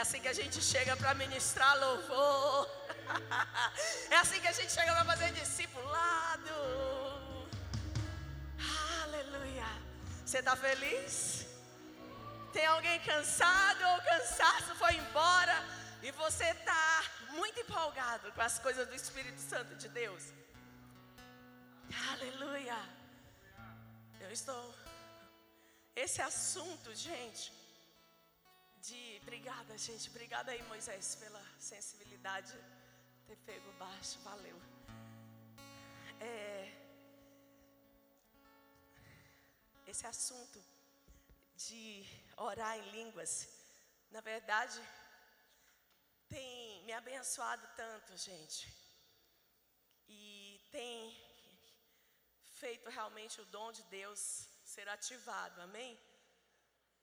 É assim que a gente chega para ministrar louvor. É assim que a gente chega para fazer discipulado. Aleluia. Você está feliz? Tem alguém cansado ou cansaço foi embora e você está muito empolgado com as coisas do Espírito Santo de Deus. Aleluia. Eu estou. Esse assunto, gente, de. Obrigada, gente. Obrigada aí, Moisés, pela sensibilidade. Ter pego baixo. Valeu. É, esse assunto de orar em línguas, na verdade, tem me abençoado tanto, gente. E tem feito realmente o dom de Deus ser ativado, amém?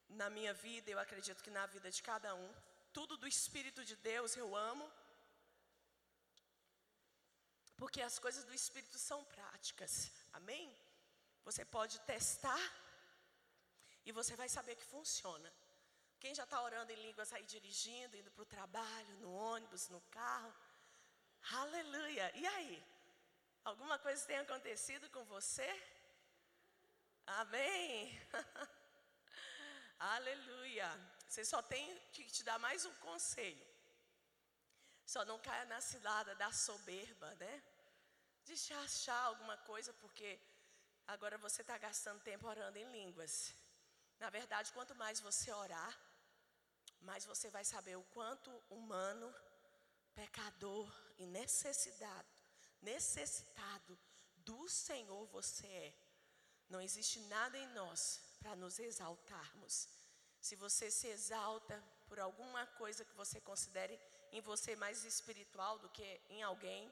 Na minha vida, eu acredito que na vida de cada um. Tudo do Espírito de Deus eu amo. Porque as coisas do Espírito são práticas, amém? Você pode testar e você vai saber que funciona. Quem já está orando em línguas aí dirigindo, indo para o trabalho, no ônibus, no carro. Aleluia. E aí? Alguma coisa tem acontecido com você? Amém. Você só tem que te dar mais um conselho. Só não caia na cilada da soberba, né? De se achar alguma coisa, porque agora você está gastando tempo orando em línguas. Na verdade, quanto mais você orar, mais você vai saber o quanto humano, pecador e necessitado, necessitado do Senhor você é. Não existe nada em nós para nos exaltarmos. Se você se exalta por alguma coisa que você considere em você mais espiritual do que em alguém,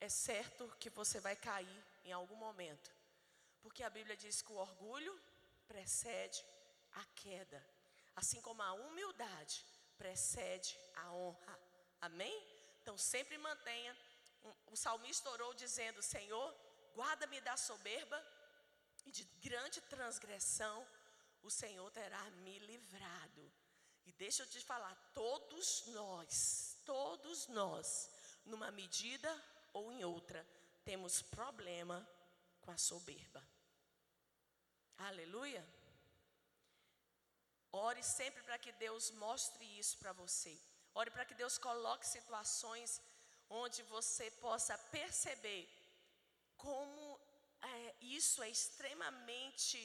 é certo que você vai cair em algum momento. Porque a Bíblia diz que o orgulho precede a queda, assim como a humildade precede a honra. Amém? Então sempre mantenha. O salmista orou dizendo: Senhor, guarda-me da soberba e de grande transgressão, o Senhor terá me livrado. E deixa eu te falar, todos nós, todos nós, numa medida ou em outra, temos problema com a soberba. Aleluia. Ore sempre para que Deus mostre isso para você. Ore para que Deus coloque situações onde você possa perceber como é, isso é extremamente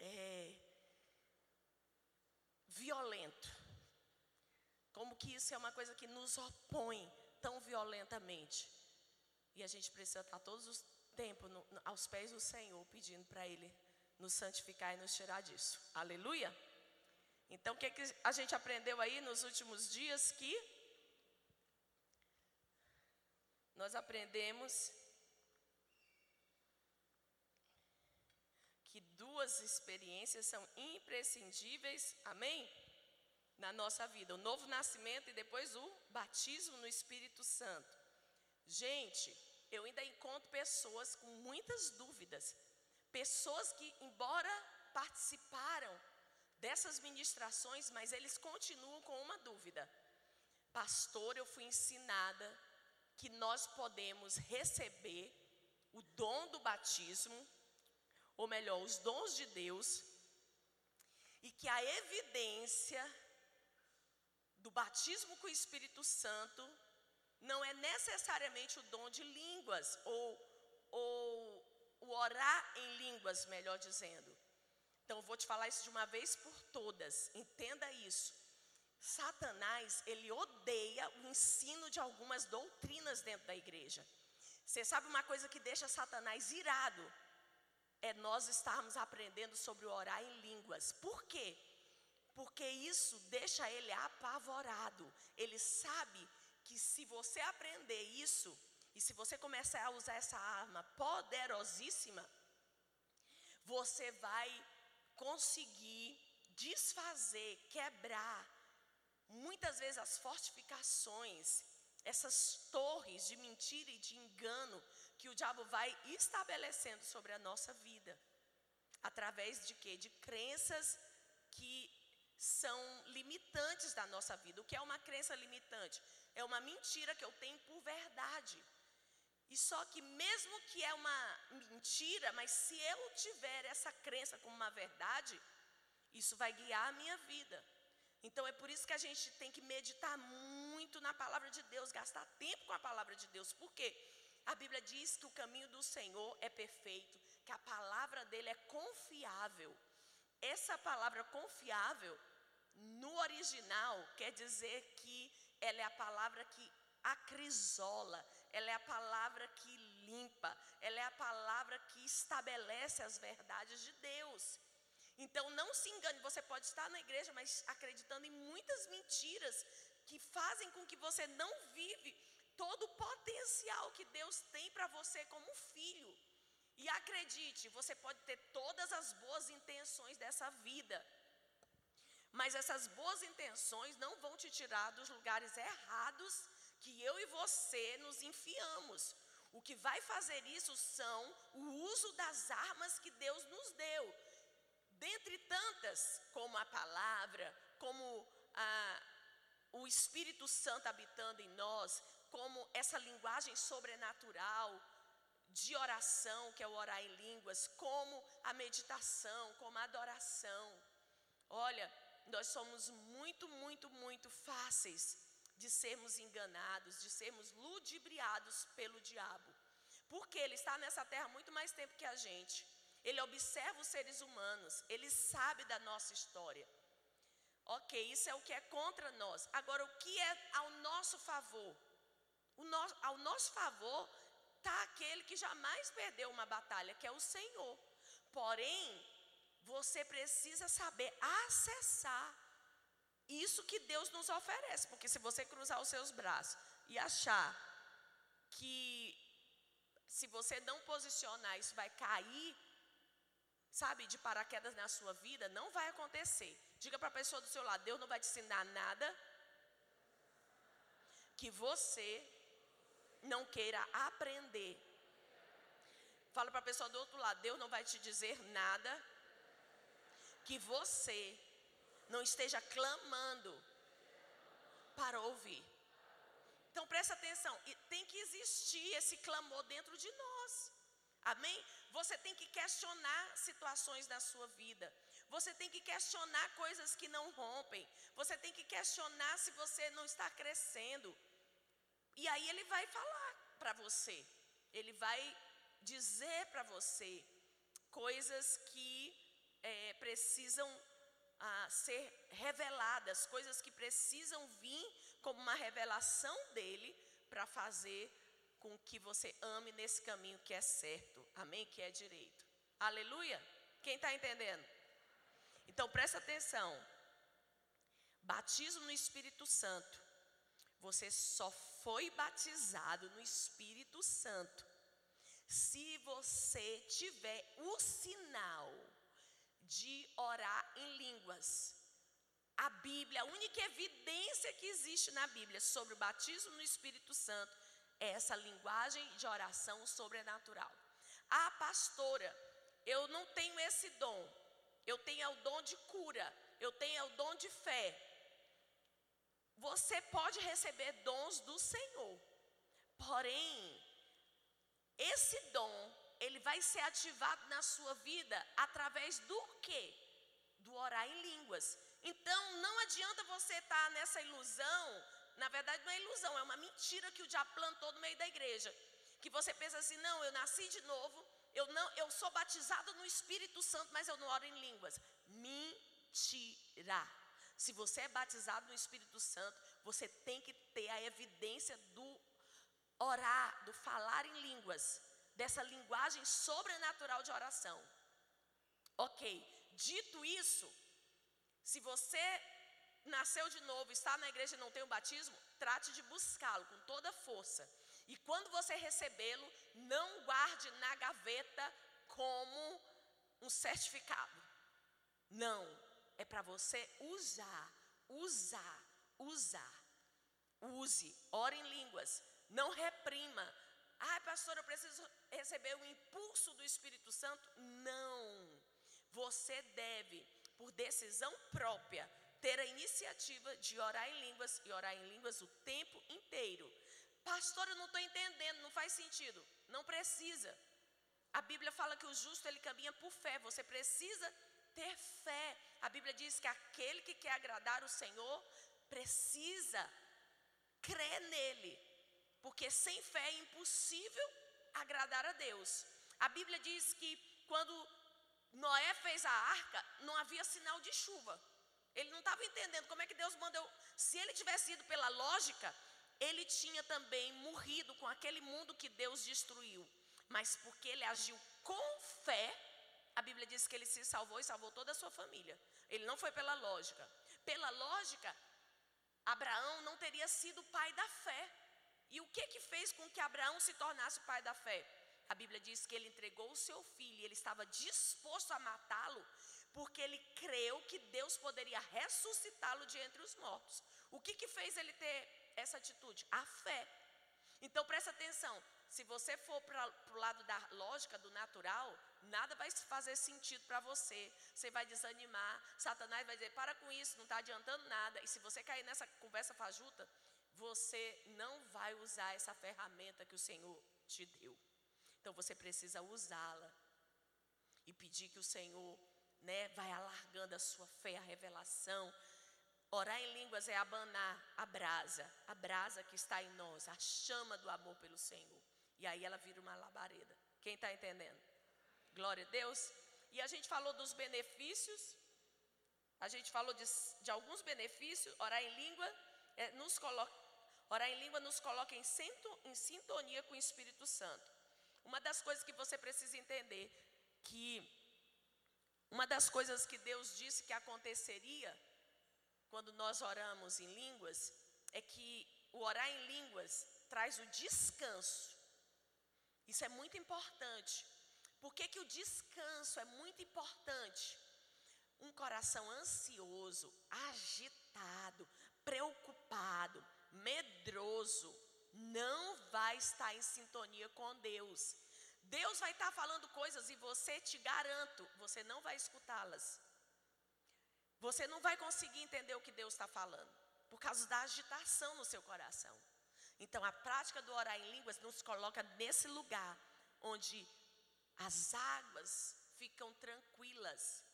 é, violento. Como que isso é uma coisa que nos opõe tão violentamente. E a gente precisa estar todos os tempos no, aos pés do Senhor, pedindo para Ele nos santificar e nos tirar disso. Aleluia? Então, o que, que a gente aprendeu aí nos últimos dias? Que nós aprendemos duas experiências são imprescindíveis, amém? Na nossa vida: o novo nascimento e depois o batismo no Espírito Santo. Gente, eu ainda encontro pessoas com muitas dúvidas Pessoas que, embora participaram dessas ministrações, mas eles continuam com uma dúvida. Pastor, eu fui ensinada que nós podemos receber o dom do batismo, ou melhor, os dons de Deus, e que a evidência do batismo com o Espírito Santo não é necessariamente o dom de línguas ou, ou o orar em línguas, melhor dizendo. Então, vou te falar isso de uma vez por todas. Entenda isso. Satanás, ele odeia o ensino de algumas doutrinas dentro da igreja. Você sabe uma coisa que deixa Satanás irado? É nós estarmos aprendendo sobre orar em línguas. Por quê? Porque isso deixa ele apavorado. Ele sabe que se você aprender isso, e se você começar a usar essa arma poderosíssima, você vai conseguir desfazer, quebrar muitas vezes as fortificações essas torres de mentira e de engano que o diabo vai estabelecendo sobre a nossa vida. Através de quê? De crenças que são limitantes da nossa vida. O que é uma crença limitante? É uma mentira que eu tenho por verdade. E só que mesmo que é uma mentira, mas se eu tiver essa crença como uma verdade, isso vai guiar a minha vida. Então é por isso que a gente tem que meditar muito na palavra de Deus, gastar tempo com a palavra de Deus. Por quê? A Bíblia diz que o caminho do Senhor é perfeito, que a palavra dele é confiável. Essa palavra confiável, no original, quer dizer que ela é a palavra que acrisola, ela é a palavra que limpa, ela é a palavra que estabelece as verdades de Deus. Então não se engane, você pode estar na igreja, mas acreditando em muitas mentiras que fazem com que você não vive todo o potencial que Deus tem para você como filho. E acredite, você pode ter todas as boas intenções dessa vida, mas essas boas intenções não vão te tirar dos lugares errados que eu e você nos enfiamos. O que vai fazer isso são o uso das armas que Deus nos deu. Dentre tantas, como a palavra, como a, o Espírito Santo habitando em nós, como essa linguagem sobrenatural de oração, que é o orar em línguas, como a meditação, como a adoração. Olha, nós somos muito, muito, muito fáceis de sermos enganados, de sermos ludibriados pelo diabo. Porque ele está nessa terra muito mais tempo que a gente. Ele observa os seres humanos, ele sabe da nossa história. Ok, isso é o que é contra nós. Agora, o que é ao nosso favor? No, ao nosso favor está aquele que jamais perdeu uma batalha, que é o Senhor. Porém, você precisa saber acessar isso que Deus nos oferece. Porque se você cruzar os seus braços e achar que se você não posicionar, isso vai cair sabe, de paraquedas na sua vida, não vai acontecer. Diga para a pessoa do seu lado: Deus não vai te ensinar nada que você não queira aprender. Fala para a pessoa do outro lado: Deus não vai te dizer nada que você não esteja clamando para ouvir. Então presta atenção, tem que existir esse clamor dentro de nós. Amém? Você tem que questionar situações da sua vida. Você tem que questionar coisas que não rompem. Você tem que questionar se você não está crescendo. E aí ele vai falar para você. Ele vai dizer para você coisas que é, precisam ah, ser reveladas, coisas que precisam vir como uma revelação dele para fazer com que você ame nesse caminho que é certo, amém? Que é direito. Aleluia? Quem está entendendo? Então presta atenção. Batismo no Espírito Santo. Você só foi batizado no Espírito Santo se você tiver o sinal de orar em línguas. A Bíblia, a única evidência que existe na Bíblia sobre o batismo no Espírito Santo é essa linguagem de oração sobrenatural. Ah, pastora, eu não tenho esse dom. Eu tenho o dom de cura, eu tenho o dom de fé. Você pode receber dons do Senhor. Porém, esse dom, ele vai ser ativado na sua vida através do quê? Do orar em línguas. Então, não adianta você estar tá nessa ilusão na verdade, não é ilusão, é uma mentira que o diabo plantou no meio da igreja. Que você pensa assim: não, eu nasci de novo, eu, não, eu sou batizado no Espírito Santo, mas eu não oro em línguas. Mentira. Se você é batizado no Espírito Santo, você tem que ter a evidência do orar, do falar em línguas, dessa linguagem sobrenatural de oração. Ok, dito isso, se você nasceu de novo, está na igreja e não tem o batismo, trate de buscá-lo com toda força. E quando você recebê-lo, não guarde na gaveta como um certificado. Não, é para você usar, usar, usar. use, ore em línguas, não reprima. Ah, pastor, eu preciso receber o impulso do Espírito Santo. Não. Você deve, por decisão própria, ter a iniciativa de orar em línguas e orar em línguas o tempo inteiro. Pastor, eu não estou entendendo, não faz sentido. Não precisa. A Bíblia fala que o justo ele caminha por fé. Você precisa ter fé. A Bíblia diz que aquele que quer agradar o Senhor precisa crer nele. Porque sem fé é impossível agradar a Deus. A Bíblia diz que quando Noé fez a arca, não havia sinal de chuva. Ele não estava entendendo como é que Deus mandou. Se ele tivesse ido pela lógica, ele tinha também morrido com aquele mundo que Deus destruiu. Mas porque ele agiu com fé, a Bíblia diz que ele se salvou e salvou toda a sua família. Ele não foi pela lógica. Pela lógica, Abraão não teria sido pai da fé. E o que que fez com que Abraão se tornasse pai da fé? A Bíblia diz que ele entregou o seu filho, ele estava disposto a matá-lo, porque ele creu que Deus poderia ressuscitá-lo de entre os mortos. O que que fez ele ter essa atitude? A fé. Então presta atenção, se você for para o lado da lógica, do natural, nada vai fazer sentido para você. Você vai desanimar, Satanás vai dizer: para com isso, não está adiantando nada. E se você cair nessa conversa fajuta, você não vai usar essa ferramenta que o Senhor te deu. Então você precisa usá-la e pedir que o Senhor, né, vai alargando a sua fé, a revelação. Orar em línguas é abanar a brasa, a brasa que está em nós, a chama do amor pelo Senhor. E aí ela vira uma labareda. Quem está entendendo? Glória a Deus. E a gente falou dos benefícios. A gente falou de, de alguns benefícios. Orar em língua é, nos coloca, orar em língua nos coloca em, em sintonia com o Espírito Santo. Uma das coisas que você precisa entender que uma das coisas que Deus disse que aconteceria quando nós oramos em línguas é que o orar em línguas traz o descanso isso é muito importante. Por que, que o descanso é muito importante? Um coração ansioso, agitado, preocupado, medroso, não vai estar em sintonia com Deus. Deus vai estar falando coisas e você, te garanto, você não vai escutá-las. Você não vai conseguir entender o que Deus está falando, por causa da agitação no seu coração. Então, a prática do orar em línguas nos coloca nesse lugar onde as águas ficam tranquilas,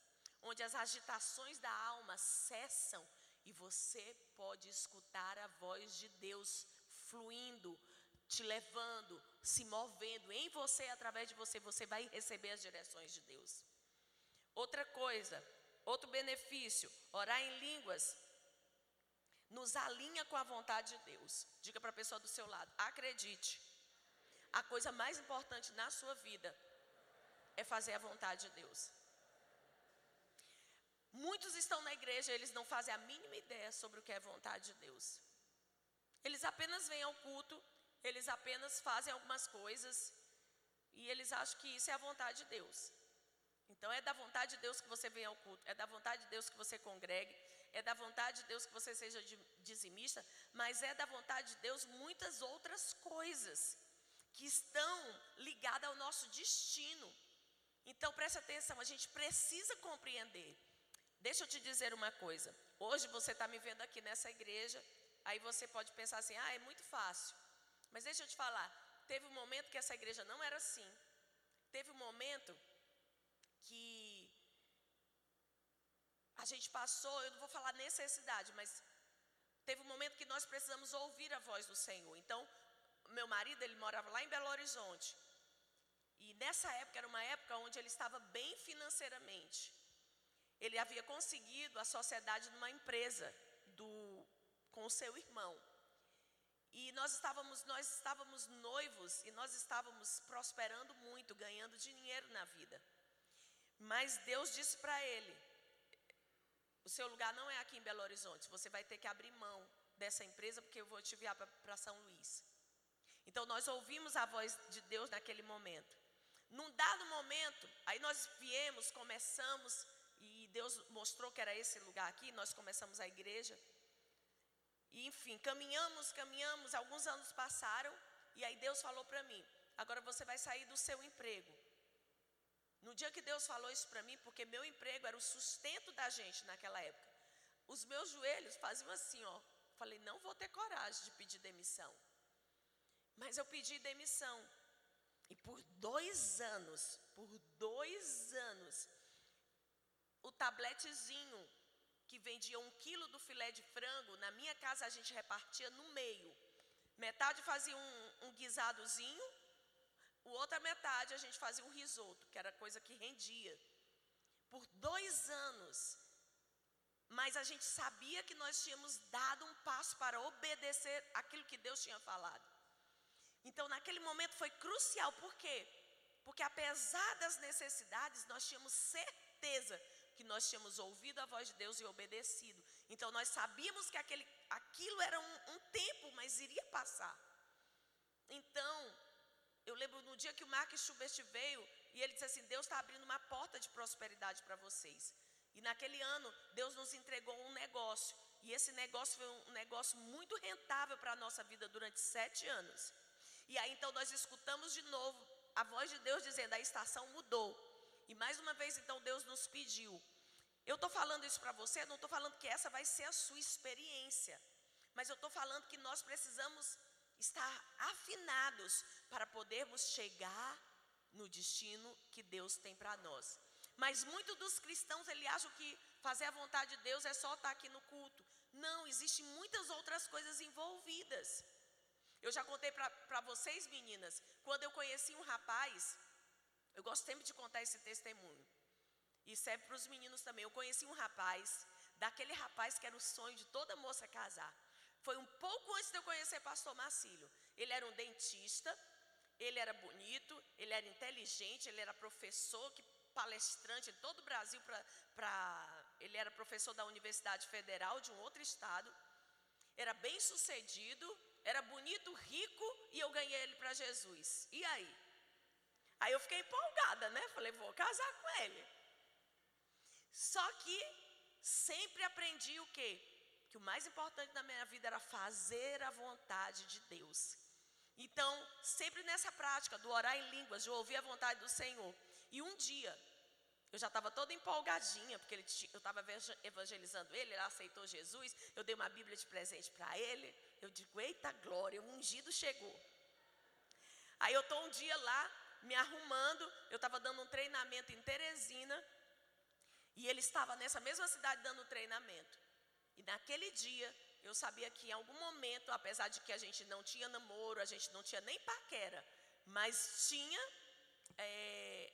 onde as agitações da alma cessam e você pode escutar a voz de Deus fluindo, te levando, se movendo em você, através de você, você vai receber as direções de Deus. Outra coisa, outro benefício, orar em línguas nos alinha com a vontade de Deus. Diga para a pessoa do seu lado: acredite. A coisa mais importante na sua vida é fazer a vontade de Deus. Muitos estão na igreja, eles não fazem a mínima ideia sobre o que é vontade de Deus. Eles apenas vêm ao culto, eles apenas fazem algumas coisas e eles acham que isso é a vontade de Deus. Então é da vontade de Deus que você venha ao culto, é da vontade de Deus que você congregue, é da vontade de Deus que você seja dizimista, mas é da vontade de Deus muitas outras coisas que estão ligadas ao nosso destino. Então preste atenção, a gente precisa compreender. Deixa eu te dizer uma coisa. Hoje você está me vendo aqui nessa igreja, aí você pode pensar assim: ah, é muito fácil. Mas deixa eu te falar, teve um momento que essa igreja não era assim. Teve um momento que a gente passou, eu não vou falar necessidade, mas teve um momento que nós precisamos ouvir a voz do Senhor. Então, meu marido, ele morava lá em Belo Horizonte. E nessa época era uma época onde ele estava bem financeiramente. Ele havia conseguido a sociedade numa empresa do com o seu irmão. E nós estávamos, nós estávamos noivos e nós estávamos prosperando muito, ganhando dinheiro na vida. Mas Deus disse para ele: o seu lugar não é aqui em Belo Horizonte. Você vai ter que abrir mão dessa empresa porque eu vou te enviar para São Luís. Então nós ouvimos a voz de Deus naquele momento. Num dado momento, aí nós viemos, começamos, e Deus mostrou que era esse lugar aqui, nós começamos a igreja. E, enfim, caminhamos, caminhamos, alguns anos passaram, e aí Deus falou para mim: agora você vai sair do seu emprego. No dia que Deus falou isso para mim, porque meu emprego era o sustento da gente naquela época, os meus joelhos faziam assim, ó. Falei, não vou ter coragem de pedir demissão. Mas eu pedi demissão. E por dois anos, por dois anos, o tabletezinho que vendia um quilo do filé de frango, na minha casa a gente repartia no meio. Metade fazia um, um guisadozinho, o outra metade a gente fazia um risoto, que era coisa que rendia. Por dois anos. Mas a gente sabia que nós tínhamos dado um passo para obedecer aquilo que Deus tinha falado. Então, naquele momento foi crucial, por quê? Porque apesar das necessidades, nós tínhamos certeza que nós tínhamos ouvido a voz de Deus e obedecido. Então nós sabíamos que aquele, aquilo era um, um tempo, mas iria passar. Então, eu lembro no dia que o Mark Schubert veio e ele disse assim: Deus está abrindo uma porta de prosperidade para vocês. E naquele ano, Deus nos entregou um negócio. E esse negócio foi um negócio muito rentável para a nossa vida durante sete anos. E aí então nós escutamos de novo a voz de Deus dizendo: a estação mudou. E mais uma vez então Deus nos pediu eu estou falando isso para você, não estou falando que essa vai ser a sua experiência, mas eu estou falando que nós precisamos estar afinados para podermos chegar no destino que Deus tem para nós. Mas muitos dos cristãos ele acham que fazer a vontade de Deus é só estar aqui no culto. Não, existem muitas outras coisas envolvidas. Eu já contei para vocês, meninas, quando eu conheci um rapaz, eu gosto sempre de contar esse testemunho. E serve para os meninos também. Eu conheci um rapaz, daquele rapaz que era o sonho de toda moça casar. Foi um pouco antes de eu conhecer pastor Marcílio. Ele era um dentista, ele era bonito, ele era inteligente, ele era professor, que palestrante em todo o Brasil para ele era professor da Universidade Federal de um outro estado. Era bem sucedido, era bonito, rico e eu ganhei ele para Jesus. E aí? Aí eu fiquei empolgada, né? Falei, vou casar com ele. Só que sempre aprendi o quê? Que o mais importante na minha vida era fazer a vontade de Deus. Então, sempre nessa prática do orar em línguas, de ouvir a vontade do Senhor. E um dia, eu já estava toda empolgadinha, porque ele, eu estava evangelizando ele, ele aceitou Jesus, eu dei uma Bíblia de presente para ele. Eu digo, eita glória, o ungido chegou. Aí eu estou um dia lá, me arrumando, eu estava dando um treinamento em Teresina, e ele estava nessa mesma cidade dando treinamento. E naquele dia, eu sabia que em algum momento, apesar de que a gente não tinha namoro, a gente não tinha nem paquera, mas tinha é,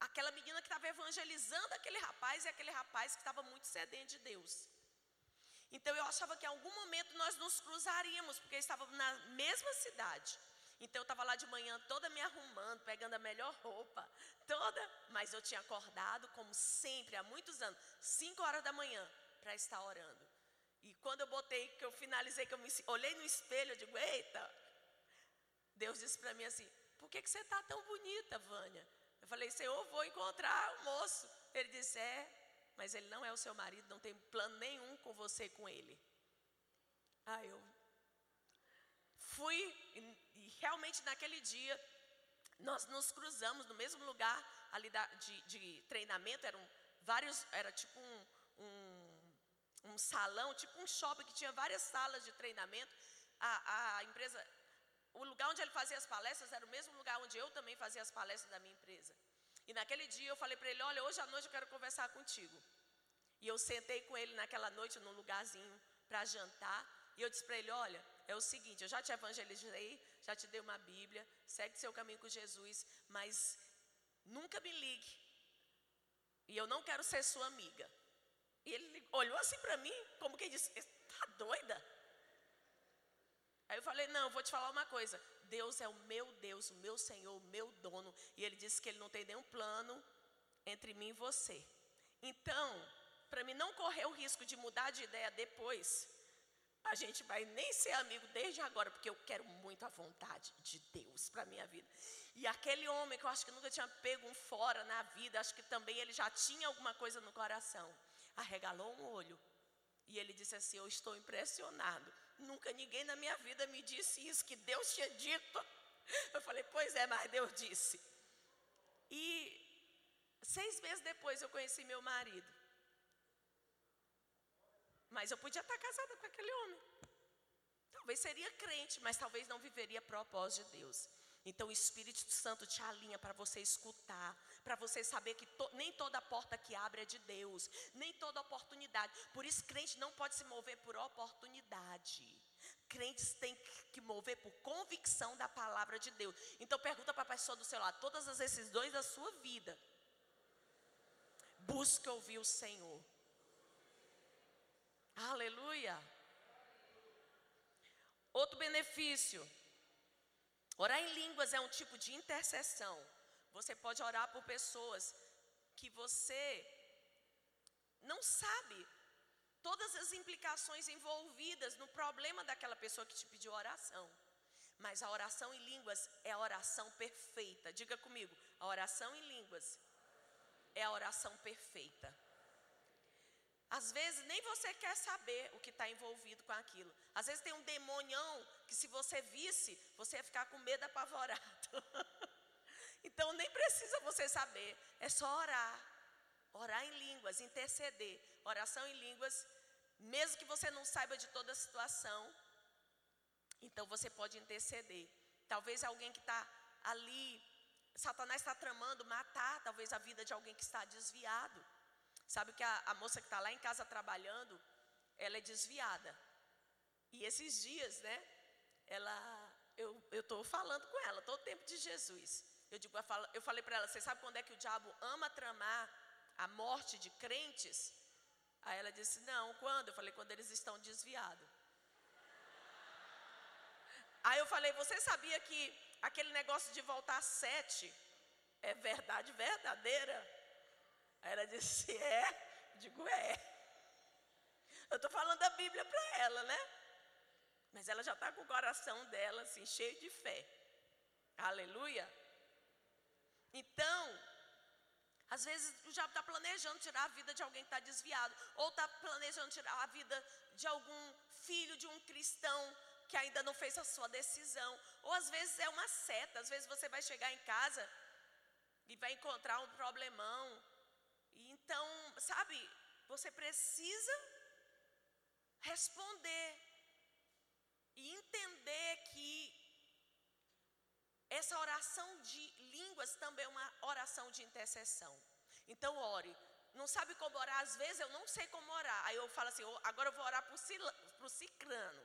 aquela menina que estava evangelizando aquele rapaz e aquele rapaz que estava muito sedente de Deus. Então eu achava que em algum momento nós nos cruzaríamos, porque estávamos na mesma cidade. Então eu estava lá de manhã toda me arrumando, pegando a melhor roupa, toda, mas eu tinha acordado, como sempre, há muitos anos, 5 horas da manhã, para estar orando. E quando eu botei, que eu finalizei, que eu me, olhei no espelho, eu digo, eita, Deus disse para mim assim, por que, que você está tão bonita, Vânia? Eu falei, Senhor, vou encontrar o moço. Ele disse, é, mas ele não é o seu marido, não tem plano nenhum com você com ele. Aí eu fui, e realmente naquele dia, nós nos cruzamos no mesmo lugar ali da, de, de, treinamento, eram vários, era tipo um, um, salão, tipo um shopping que tinha várias salas de treinamento. A, a empresa, o lugar onde ele fazia as palestras era o mesmo lugar onde eu também fazia as palestras da minha empresa. E naquele dia eu falei para ele, olha, hoje à noite eu quero conversar contigo. E eu sentei com ele naquela noite num lugarzinho para jantar. E eu disse para ele, olha, é o seguinte, eu já te evangelizei, já te dei uma Bíblia, segue seu caminho com Jesus, mas nunca me ligue. E eu não quero ser sua amiga. E ele olhou assim para mim, como quem disse: Está doida? Aí eu falei: Não, vou te falar uma coisa. Deus é o meu Deus, o meu Senhor, o meu dono. E ele disse que ele não tem nenhum plano entre mim e você. Então, para mim não correr o risco de mudar de ideia depois, a gente vai nem ser amigo desde agora, porque eu quero muito a vontade de Deus para minha vida. E aquele homem que eu acho que nunca tinha pego um fora na vida, acho que também ele já tinha alguma coisa no coração. Arregalou um olho E ele disse assim: Eu estou impressionado. Nunca ninguém na minha vida me disse isso, que Deus tinha dito. Eu falei: Pois é, mas Deus disse. E seis meses depois eu conheci meu marido. Mas eu podia estar casada com aquele homem. Talvez seria crente, mas talvez não viveria propósito de Deus. Então o Espírito Santo te alinha para você escutar, para você saber que to, nem toda porta que abre é de Deus, nem toda oportunidade. Por isso, crente não pode se mover por oportunidade. Crentes têm que mover por convicção da palavra de Deus. Então pergunta para a pessoa do seu lado, todas as decisões da sua vida. Busque ouvir o Senhor. Aleluia. Outro benefício Orar em línguas é um tipo de intercessão. Você pode orar por pessoas que você não sabe todas as implicações envolvidas no problema daquela pessoa que te pediu oração. Mas a oração em línguas é a oração perfeita. Diga comigo, a oração em línguas é a oração perfeita. Às vezes nem você quer saber o que está envolvido com aquilo. Às vezes tem um demonião que se você visse, você ia ficar com medo apavorado. então nem precisa você saber, é só orar. Orar em línguas, interceder. Oração em línguas, mesmo que você não saiba de toda a situação, então você pode interceder. Talvez alguém que está ali, Satanás está tramando matar, talvez a vida de alguém que está desviado. Sabe que a, a moça que está lá em casa trabalhando, ela é desviada. E esses dias, né? Ela, eu estou falando com ela todo tempo de Jesus. Eu digo, eu, falo, eu falei para ela, você sabe quando é que o diabo ama tramar a morte de crentes? Aí ela disse, não, quando? Eu falei, quando eles estão desviados. Aí eu falei, você sabia que aquele negócio de voltar sete é verdade verdadeira? Aí ela disse: É? Digo: É. Eu estou falando da Bíblia para ela, né? Mas ela já está com o coração dela assim, cheio de fé. Aleluia. Então, às vezes o diabo está planejando tirar a vida de alguém que está desviado, ou está planejando tirar a vida de algum filho de um cristão que ainda não fez a sua decisão, ou às vezes é uma seta, às vezes você vai chegar em casa e vai encontrar um problemão, então, sabe, você precisa responder e entender que essa oração de línguas também é uma oração de intercessão. Então, ore. Não sabe como orar? Às vezes eu não sei como orar. Aí eu falo assim: agora eu vou orar para o ciclano.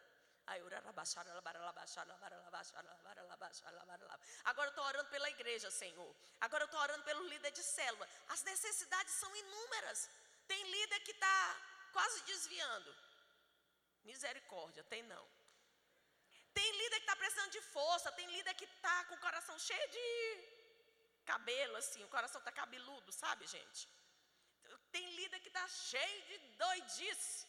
Agora eu estou orando pela igreja, Senhor. Agora eu estou orando pelo líder de célula. As necessidades são inúmeras. Tem líder que está quase desviando. Misericórdia, tem não. Tem líder que está precisando de força. Tem líder que está com o coração cheio de cabelo, assim. O coração está cabeludo, sabe, gente? Tem líder que está cheio de doidice.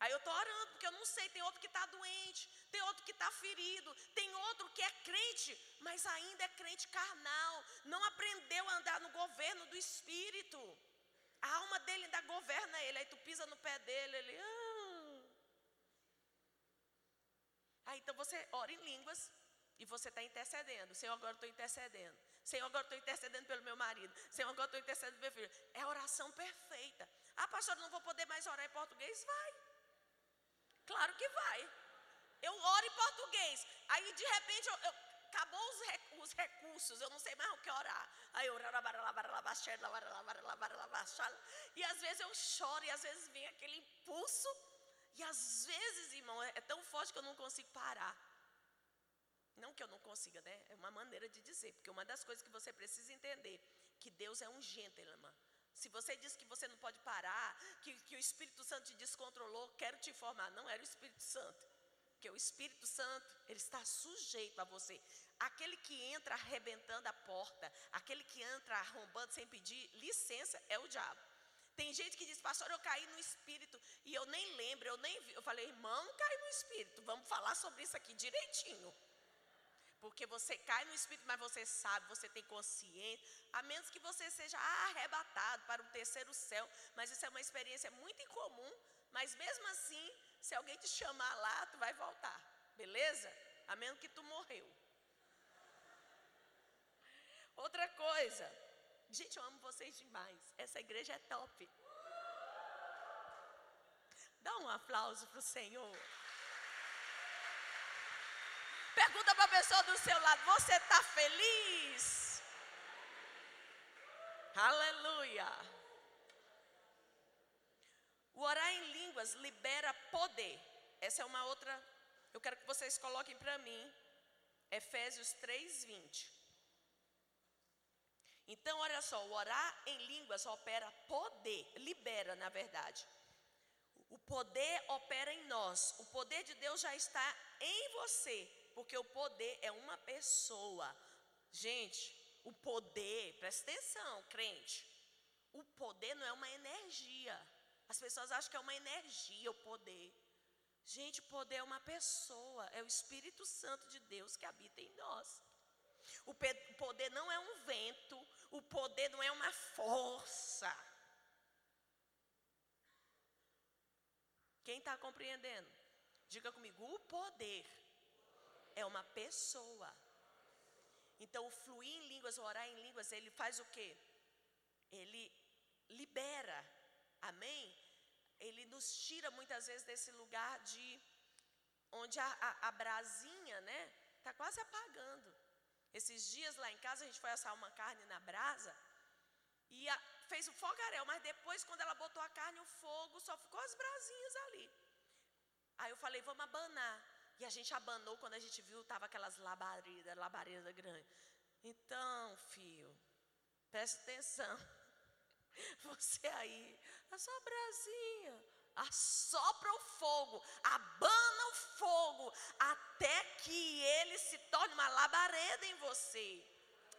Aí eu estou orando, porque eu não sei, tem outro que está doente, tem outro que está ferido, tem outro que é crente, mas ainda é crente carnal, não aprendeu a andar no governo do Espírito. A alma dele ainda governa ele, aí tu pisa no pé dele, ele. Ah. Aí então você ora em línguas e você está intercedendo. Senhor, agora estou intercedendo. Senhor, agora estou intercedendo pelo meu marido. Senhor, agora estou intercedendo pelo meu filho. É a oração perfeita. Ah, pastor, não vou poder mais orar em português? Vai. Claro que vai. Eu oro em português. Aí de repente eu, eu acabou os, os, recursos, eu não sei mais o que orar. Aí eu e às vezes eu choro e às vezes vem aquele impulso e às vezes, irmão, é, é tão forte que eu não consigo parar. Não que eu não consiga, né? É uma maneira de dizer, porque uma das coisas que você precisa entender que Deus é um gentleman. Se você diz que você não pode parar, que, que o Espírito Santo te descontrolou, quero te informar, não era o Espírito Santo. Porque o Espírito Santo, ele está sujeito a você. Aquele que entra arrebentando a porta, aquele que entra arrombando sem pedir licença, é o diabo. Tem gente que diz, pastor, eu caí no espírito e eu nem lembro, eu nem vi. Eu falei, irmão, cai no espírito, vamos falar sobre isso aqui direitinho. Porque você cai no espírito, mas você sabe, você tem consciência, a menos que você seja arrebatado para o terceiro céu. Mas isso é uma experiência muito incomum Mas mesmo assim, se alguém te chamar lá, tu vai voltar. Beleza? A menos que tu morreu. Outra coisa. Gente, eu amo vocês demais. Essa igreja é top. Dá um aplauso para o Senhor. Pergunta para a pessoa do seu lado: Você está feliz? Aleluia. O orar em línguas libera poder. Essa é uma outra. Eu quero que vocês coloquem para mim. Efésios 3, 20. Então, olha só, o orar em línguas opera poder, libera, na verdade. O poder opera em nós. O poder de Deus já está em você, porque o poder é uma pessoa. Gente, o poder, presta atenção, crente. O poder não é uma energia. As pessoas acham que é uma energia o poder. Gente, o poder é uma pessoa, é o Espírito Santo de Deus que habita em nós. O poder não é um vento, o poder não é uma força. Quem está compreendendo? Diga comigo, o poder é uma pessoa. Então, o fluir em línguas, o orar em línguas, ele faz o quê? Ele libera, amém? Ele nos tira muitas vezes desse lugar de onde a, a, a brasinha, né? Está quase apagando. Esses dias lá em casa a gente foi assar uma carne na brasa e a, fez o fogaréu, mas depois quando ela botou a carne, o fogo só ficou as brasinhas ali. Aí eu falei, vamos abanar. E a gente abanou quando a gente viu, tava aquelas labaredas, labareda grande. Então, filho, presta atenção. Você aí, a sua brasinha, assopra o fogo, abana o fogo, até que ele se torne uma labareda em você.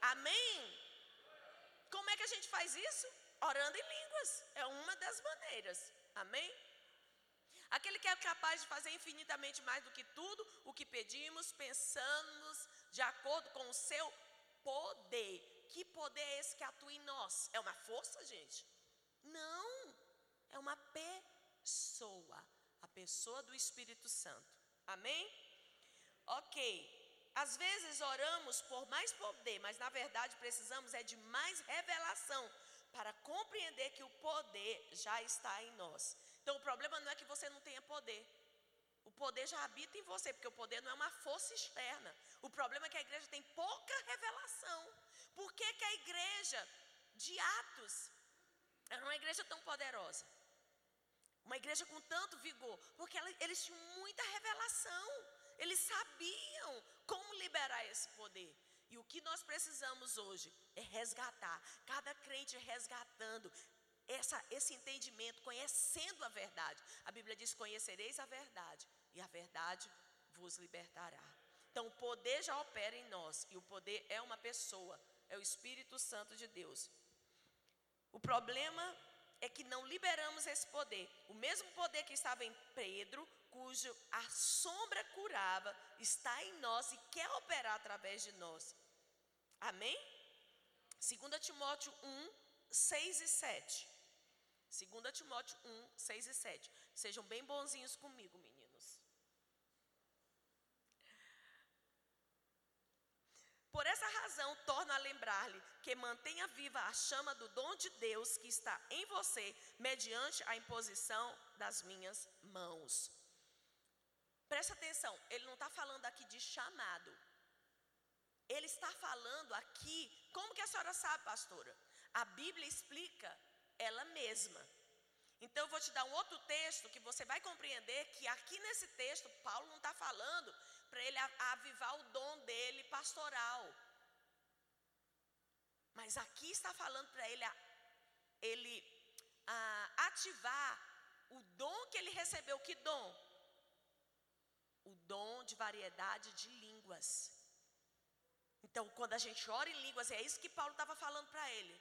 Amém? Como é que a gente faz isso? Orando em línguas. É uma das maneiras. Amém? Aquele que é capaz de fazer infinitamente mais do que tudo o que pedimos, pensamos de acordo com o seu poder. Que poder é esse que atua em nós? É uma força, gente? Não. É uma pessoa. A pessoa do Espírito Santo. Amém? Ok. Às vezes oramos por mais poder, mas na verdade precisamos é de mais revelação para compreender que o poder já está em nós. Então o problema não é que você não tenha poder. O poder já habita em você, porque o poder não é uma força externa. O problema é que a igreja tem pouca revelação. Por que, que a igreja de Atos era uma igreja tão poderosa? Uma igreja com tanto vigor? Porque ela, eles tinham muita revelação. Eles sabiam como liberar esse poder. E o que nós precisamos hoje é resgatar, cada crente resgatando, essa, esse entendimento, conhecendo a verdade. A Bíblia diz: Conhecereis a verdade, e a verdade vos libertará. Então, o poder já opera em nós, e o poder é uma pessoa, é o Espírito Santo de Deus. O problema é que não liberamos esse poder. O mesmo poder que estava em Pedro, cujo a sombra curava, está em nós e quer operar através de nós. Amém? 2 Timóteo 1, 6 e 7. 2 Timóteo 1, 6 e 7. Sejam bem bonzinhos comigo, meninos. Por essa razão, torno a lembrar-lhe que mantenha viva a chama do dom de Deus que está em você, mediante a imposição das minhas mãos. Presta atenção, ele não está falando aqui de chamado. Ele está falando aqui, como que a senhora sabe, pastora? A Bíblia explica ela mesma. Então eu vou te dar um outro texto que você vai compreender que aqui nesse texto Paulo não está falando para ele avivar o dom dele pastoral. Mas aqui está falando para ele, ele ativar o dom que ele recebeu. Que dom? O dom de variedade de línguas. Então, quando a gente ora em línguas, é isso que Paulo estava falando para ele.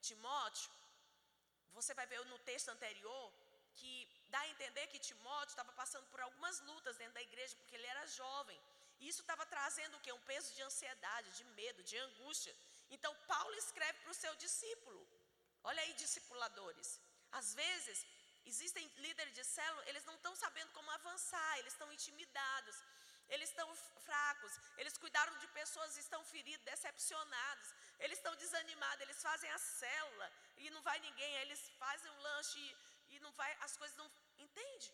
Timóteo, você vai ver no texto anterior que dá a entender que Timóteo estava passando por algumas lutas dentro da igreja, porque ele era jovem. E isso estava trazendo o quê? Um peso de ansiedade, de medo, de angústia. Então, Paulo escreve para o seu discípulo. Olha aí, discipuladores. Às vezes, existem líderes de célula, eles não estão sabendo como avançar, eles estão intimidados, eles estão fracos, eles cuidaram de pessoas estão feridos, decepcionados, eles estão desanimados, eles fazem a célula e não vai ninguém, eles fazem um lanche e, e não vai, as coisas não. Entende?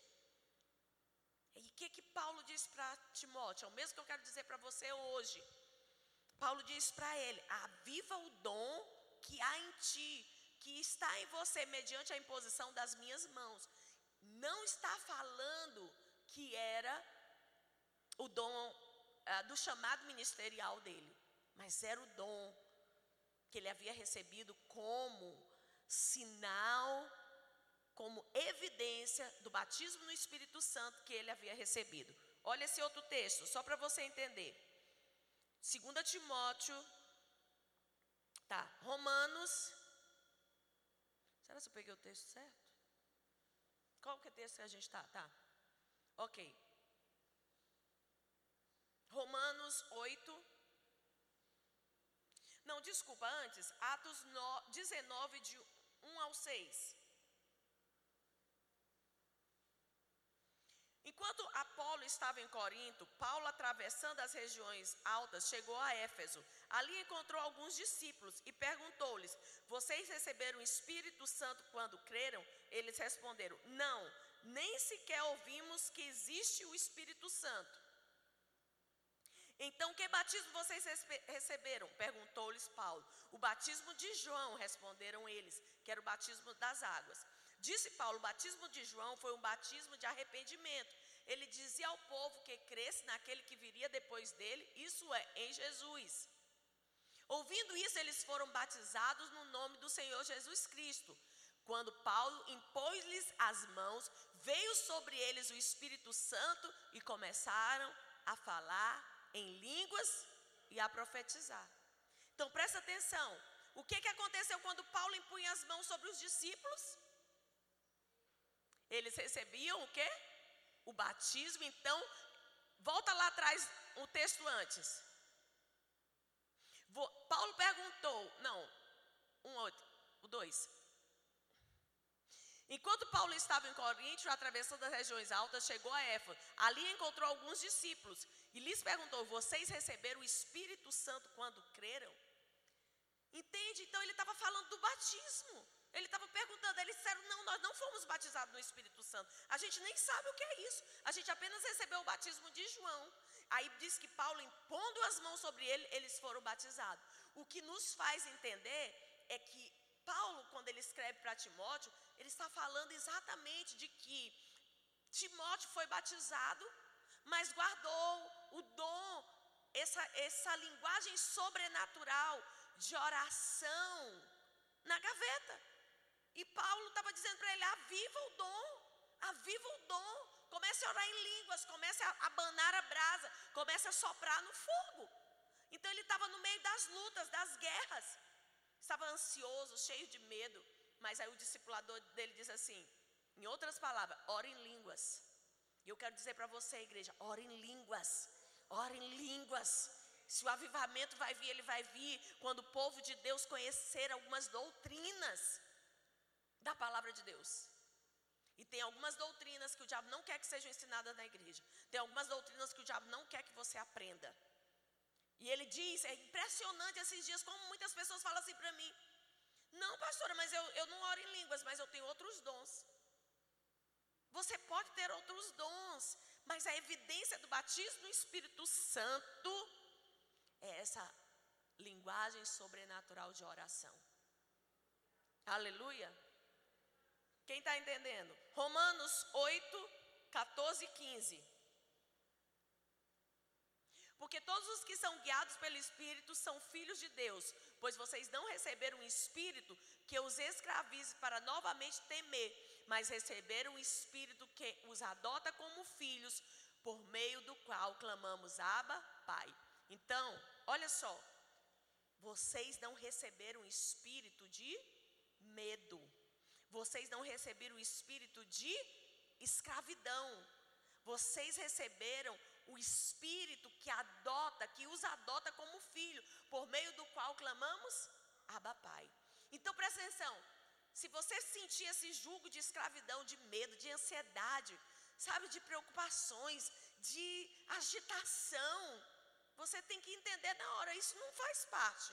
E o que, que Paulo diz para Timóteo? É o mesmo que eu quero dizer para você hoje. Paulo diz para ele: aviva o dom que há em ti, que está em você, mediante a imposição das minhas mãos. Não está falando que era o dom ah, do chamado ministerial dele, mas era o dom que ele havia recebido como sinal, como evidência do batismo no Espírito Santo que ele havia recebido. Olha esse outro texto, só para você entender. 2 Timóteo, tá, Romanos. Será que eu peguei o texto certo? Qual que é o texto que a gente está? Tá. Ok. Romanos 8. Não, desculpa, antes. Atos 19, de 1 ao 6. Enquanto Apolo estava em Corinto, Paulo, atravessando as regiões altas, chegou a Éfeso. Ali encontrou alguns discípulos e perguntou-lhes: Vocês receberam o Espírito Santo quando creram? Eles responderam: Não, nem sequer ouvimos que existe o Espírito Santo. Então, que batismo vocês receberam? Perguntou-lhes Paulo. O batismo de João, responderam eles, que era o batismo das águas. Disse Paulo: o batismo de João foi um batismo de arrependimento. Ele dizia ao povo que cresce naquele que viria depois dele, isso é, em Jesus. Ouvindo isso, eles foram batizados no nome do Senhor Jesus Cristo. Quando Paulo impôs-lhes as mãos, veio sobre eles o Espírito Santo e começaram a falar em línguas e a profetizar. Então presta atenção. O que, que aconteceu quando Paulo impunha as mãos sobre os discípulos? Eles recebiam o quê? O batismo. Então, volta lá atrás o texto antes. Vou, Paulo perguntou, não, um outro, o dois. Enquanto Paulo estava em Corinto, atravessando as regiões altas, chegou a Éfeso. Ali encontrou alguns discípulos e lhes perguntou: Vocês receberam o Espírito Santo quando creram? Entende? Então ele estava falando do batismo. Ele estava perguntando, eles disseram: Não, nós não fomos batizados no Espírito Santo. A gente nem sabe o que é isso. A gente apenas recebeu o batismo de João. Aí diz que Paulo, impondo as mãos sobre ele, eles foram batizados. O que nos faz entender é que Paulo, quando ele escreve para Timóteo, ele está falando exatamente de que Timóteo foi batizado, mas guardou o dom, essa, essa linguagem sobrenatural de oração na gaveta. E Paulo estava dizendo para ele: aviva o dom, aviva o dom. Comece a orar em línguas, comece a abanar a brasa, comece a soprar no fogo. Então ele estava no meio das lutas, das guerras. Estava ansioso, cheio de medo. Mas aí o discipulador dele diz assim: em outras palavras, ora em línguas. E eu quero dizer para você, igreja, ora em línguas. Ora em línguas. Se o avivamento vai vir, ele vai vir quando o povo de Deus conhecer algumas doutrinas da palavra de Deus. E tem algumas doutrinas que o diabo não quer que sejam ensinadas na igreja. Tem algumas doutrinas que o diabo não quer que você aprenda. E ele diz, é impressionante esses dias como muitas pessoas falam assim para mim. Não, pastora, mas eu, eu não oro em línguas, mas eu tenho outros dons. Você pode ter outros dons, mas a evidência do batismo no Espírito Santo é essa linguagem sobrenatural de oração. Aleluia. Quem está entendendo? Romanos 8, 14 e 15. Porque todos os que são guiados pelo Espírito são filhos de Deus, pois vocês não receberam um espírito que os escravize para novamente temer, mas receberam um espírito que os adota como filhos, por meio do qual clamamos Abba, Pai. Então, olha só, vocês não receberam um espírito de medo, vocês não receberam o espírito de escravidão. Vocês receberam o espírito que adota, que os adota como filho, por meio do qual clamamos Abba Pai. Então presta atenção. se você sentir esse jugo de escravidão, de medo, de ansiedade, sabe, de preocupações, de agitação, você tem que entender na hora, isso não faz parte.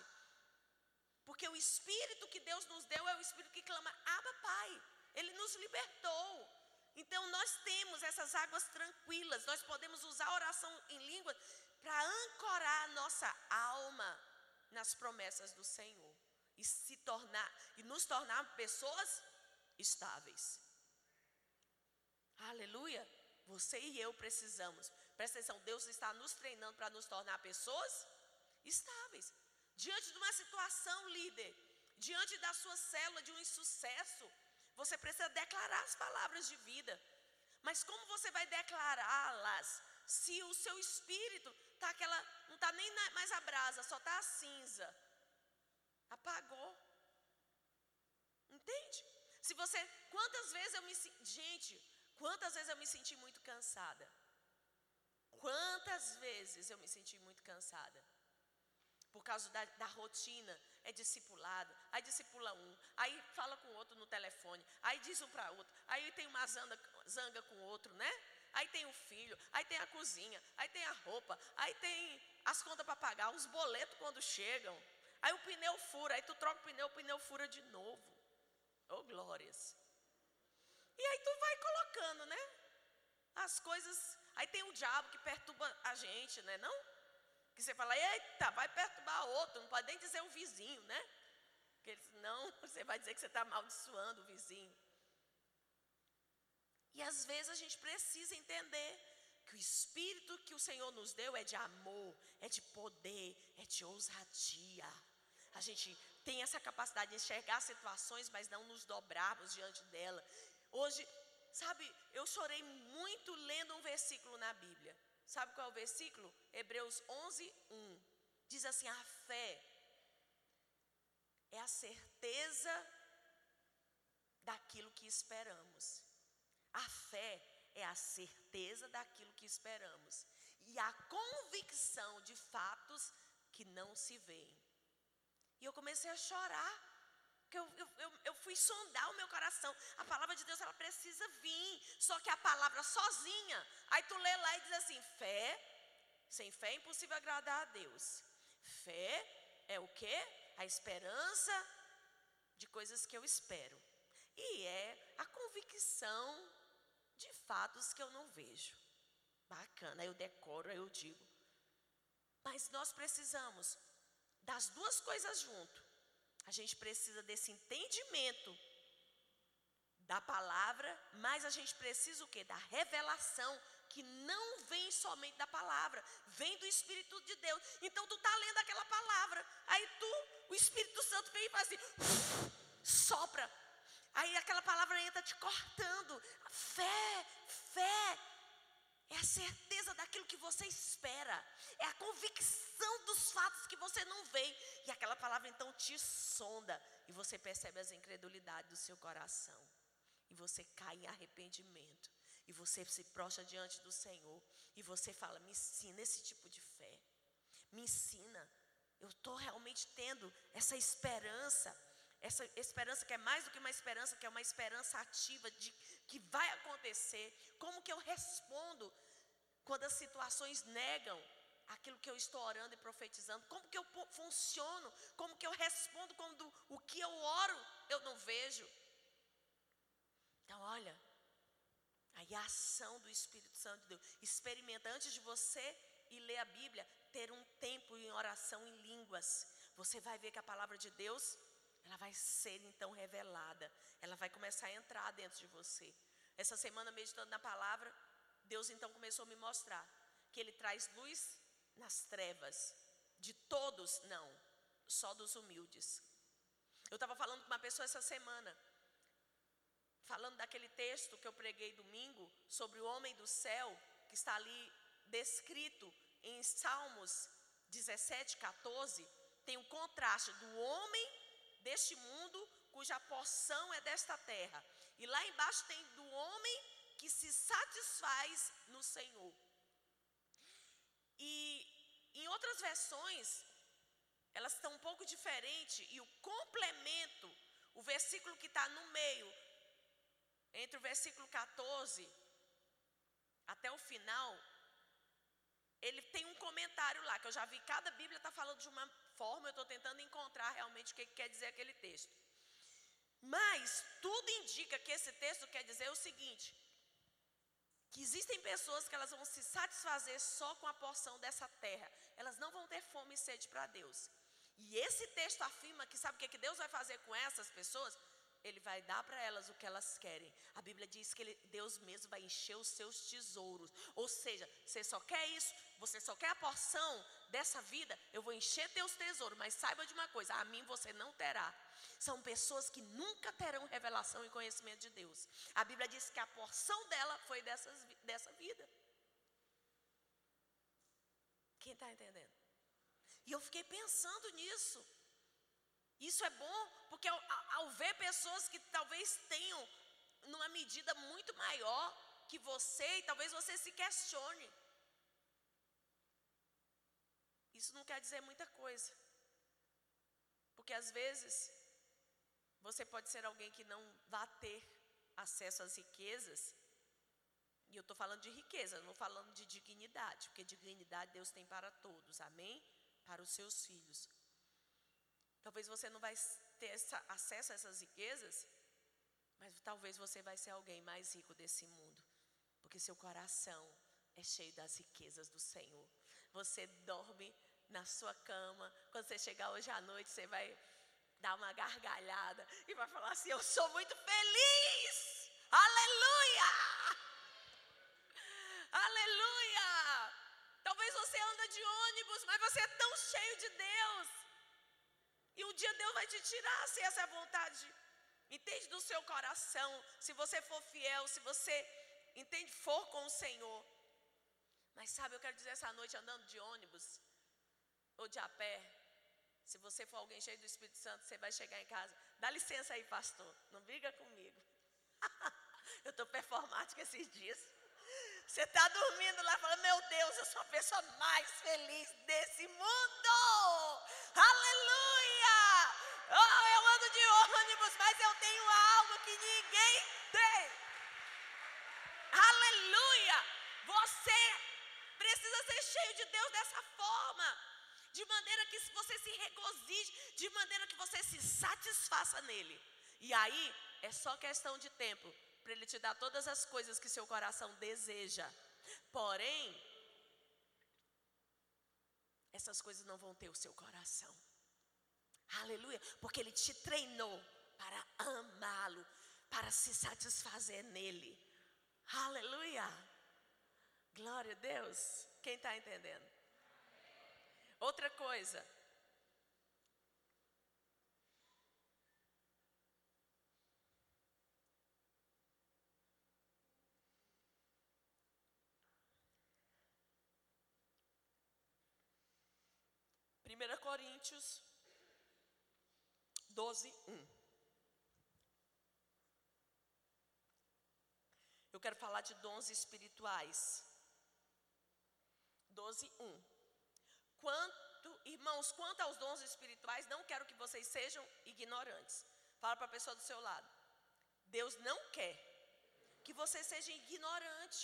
Porque o espírito que Deus nos deu é o espírito que clama: Abba, Pai. Ele nos libertou. Então nós temos essas águas tranquilas, nós podemos usar a oração em língua para ancorar a nossa alma nas promessas do Senhor e se tornar e nos tornar pessoas estáveis. Aleluia. Você e eu precisamos. Presta atenção, Deus está nos treinando para nos tornar pessoas estáveis. Diante de uma situação, líder, diante da sua célula de um insucesso, você precisa declarar as palavras de vida. Mas como você vai declará-las se o seu espírito tá aquela não está nem mais a brasa, só está a cinza? Apagou. Entende? Se você, quantas vezes eu me gente, quantas vezes eu me senti muito cansada? Quantas vezes eu me senti muito cansada? Por causa da, da, rotina, é discipulado, aí discipula um, aí fala com o outro no telefone, aí diz um para outro, aí tem uma zanga, zanga com o outro, né? Aí tem o filho, aí tem a cozinha, aí tem a roupa, aí tem as contas para pagar, os boletos quando chegam, aí o pneu fura, aí tu troca o pneu, o pneu fura de novo. Oh glórias! E aí tu vai colocando, né? As coisas, aí tem o diabo que perturba a gente, né? Não? Que você fala, eita, vai perturbar outro, não pode nem dizer o vizinho, né? Porque senão você vai dizer que você está amaldiçoando o vizinho. E às vezes a gente precisa entender que o espírito que o Senhor nos deu é de amor, é de poder, é de ousadia. A gente tem essa capacidade de enxergar situações, mas não nos dobrarmos diante dela. Hoje, sabe, eu chorei muito lendo um versículo na Bíblia. Sabe qual é o versículo? Hebreus 11, 1. Diz assim: a fé é a certeza daquilo que esperamos. A fé é a certeza daquilo que esperamos. E a convicção de fatos que não se veem. E eu comecei a chorar porque eu, eu, eu, fui sondar o meu coração. A palavra de Deus, ela precisa vir. Só que a palavra sozinha. Aí tu lê lá e diz assim: fé. Sem fé é impossível agradar a Deus. Fé é o que? A esperança de coisas que eu espero. E é a convicção de fatos que eu não vejo. Bacana, eu decoro, eu digo. Mas nós precisamos das duas coisas junto. A gente precisa desse entendimento da palavra, mas a gente precisa o quê? Da revelação que não vem somente da palavra, vem do Espírito de Deus. Então tu tá lendo aquela palavra, aí tu, o Espírito Santo vem e faz assim, sopra. Aí aquela palavra entra te cortando. Fé, fé, é a certeza daquilo que você espera. É a convicção dos fatos que você não vê. E aquela palavra então te sonda. E você percebe as incredulidades do seu coração. E você cai em arrependimento. E você se prostra diante do Senhor. E você fala: Me ensina esse tipo de fé. Me ensina. Eu estou realmente tendo essa esperança essa esperança que é mais do que uma esperança, que é uma esperança ativa de que vai acontecer. Como que eu respondo quando as situações negam aquilo que eu estou orando e profetizando? Como que eu funciono? Como que eu respondo quando o que eu oro eu não vejo? Então, olha, aí a ação do Espírito Santo de Deus. Experimenta antes de você ir ler a Bíblia, ter um tempo em oração em línguas. Você vai ver que a palavra de Deus ela vai ser então revelada. Ela vai começar a entrar dentro de você. Essa semana, meditando na palavra, Deus então começou a me mostrar que Ele traz luz nas trevas. De todos, não, só dos humildes. Eu estava falando com uma pessoa essa semana, falando daquele texto que eu preguei domingo, sobre o homem do céu, que está ali descrito em Salmos 17, 14. Tem o um contraste do homem deste mundo, cuja porção é desta terra. E lá embaixo tem do homem que se satisfaz no Senhor. E em outras versões, elas estão um pouco diferentes, e o complemento, O versículo que está no meio, entre o versículo 14 até o final, ele tem um comentário lá, que eu já vi, cada Bíblia está falando de uma forma, eu estou tentando encontrar realmente o que, que quer dizer aquele texto. Mas tudo indica que esse texto quer dizer o seguinte: que existem pessoas que elas vão se satisfazer só com a porção dessa terra. Elas não vão ter fome e sede para Deus. E esse texto afirma que sabe o que, que Deus vai fazer com essas pessoas? Ele vai dar para elas o que elas querem. A Bíblia diz que ele, Deus mesmo vai encher os seus tesouros. Ou seja, você só quer isso, você só quer a porção dessa vida, eu vou encher teus tesouros. Mas saiba de uma coisa: a mim você não terá. São pessoas que nunca terão revelação e conhecimento de Deus. A Bíblia diz que a porção dela foi dessas, dessa vida. Quem está entendendo? E eu fiquei pensando nisso. Isso é bom, porque ao, ao, ver pessoas que talvez tenham numa medida muito maior que você, e talvez você se questione. Isso não quer dizer muita coisa. Porque às vezes você pode ser alguém que não vá ter acesso às riquezas. E eu estou falando de riqueza, não falando de dignidade, porque dignidade Deus tem para todos, amém? Para os seus filhos. Talvez você não vai ter essa, acesso a essas riquezas, mas talvez você vai ser alguém mais rico desse mundo, porque seu coração é cheio das riquezas do Senhor. Você dorme na sua cama, quando você chegar hoje à noite, você vai dar uma gargalhada e vai falar assim: Eu sou muito feliz! Aleluia! Aleluia! Talvez você anda de ônibus, mas você é tão cheio de Deus e um dia Deus vai te tirar se essa é a vontade. Entende do seu coração, se você for fiel, se você entende for com o Senhor. Mas sabe, eu quero dizer essa noite andando de ônibus ou de a pé, se você for alguém cheio do Espírito Santo, você vai chegar em casa. Dá licença aí, pastor, não briga comigo. eu estou performática esses dias. Você está dormindo lá falando, meu Deus, eu sou a pessoa mais feliz desse mundo. Aleluia! Oh, eu ando de ônibus, mas eu tenho algo que ninguém tem. Aleluia! Você precisa ser cheio de Deus dessa forma. De maneira que você se regozije, de maneira que você se satisfaça nele. E aí é só questão de tempo para Ele te dar todas as coisas que seu coração deseja. Porém, essas coisas não vão ter o seu coração. Aleluia, porque Ele te treinou para amá-lo, para se satisfazer nele. Aleluia. Glória a Deus. Quem está entendendo? Outra coisa, 1 Coríntios 12, 1. Eu quero falar de dons espirituais. 12, 1. Quanto, irmãos, quanto aos dons espirituais, não quero que vocês sejam ignorantes. Fala para a pessoa do seu lado. Deus não quer que você seja ignorante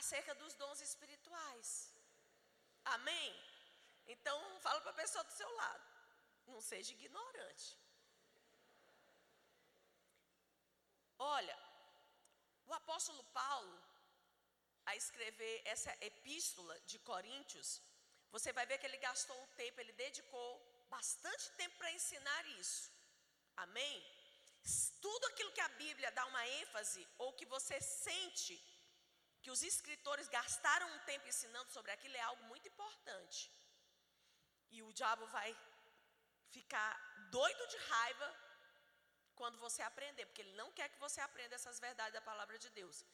acerca dos dons espirituais. Amém? Então, fala para a pessoa do seu lado. Não seja ignorante. Olha, o apóstolo Paulo, a escrever essa epístola de Coríntios, você vai ver que ele gastou um tempo, ele dedicou bastante tempo para ensinar isso. Amém? Tudo aquilo que a Bíblia dá uma ênfase, ou que você sente que os escritores gastaram um tempo ensinando sobre aquilo, é algo muito importante. E o diabo vai ficar doido de raiva quando você aprender, porque ele não quer que você aprenda essas verdades da palavra de Deus.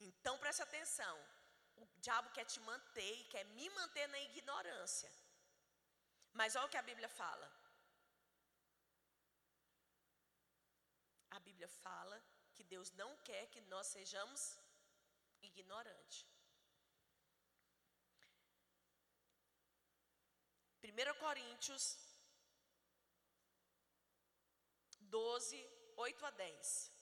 Então preste atenção. O diabo quer te manter e quer me manter na ignorância. Mas olha o que a Bíblia fala. A Bíblia fala que Deus não quer que nós sejamos ignorantes. 1 Coríntios 12, 8 a 10.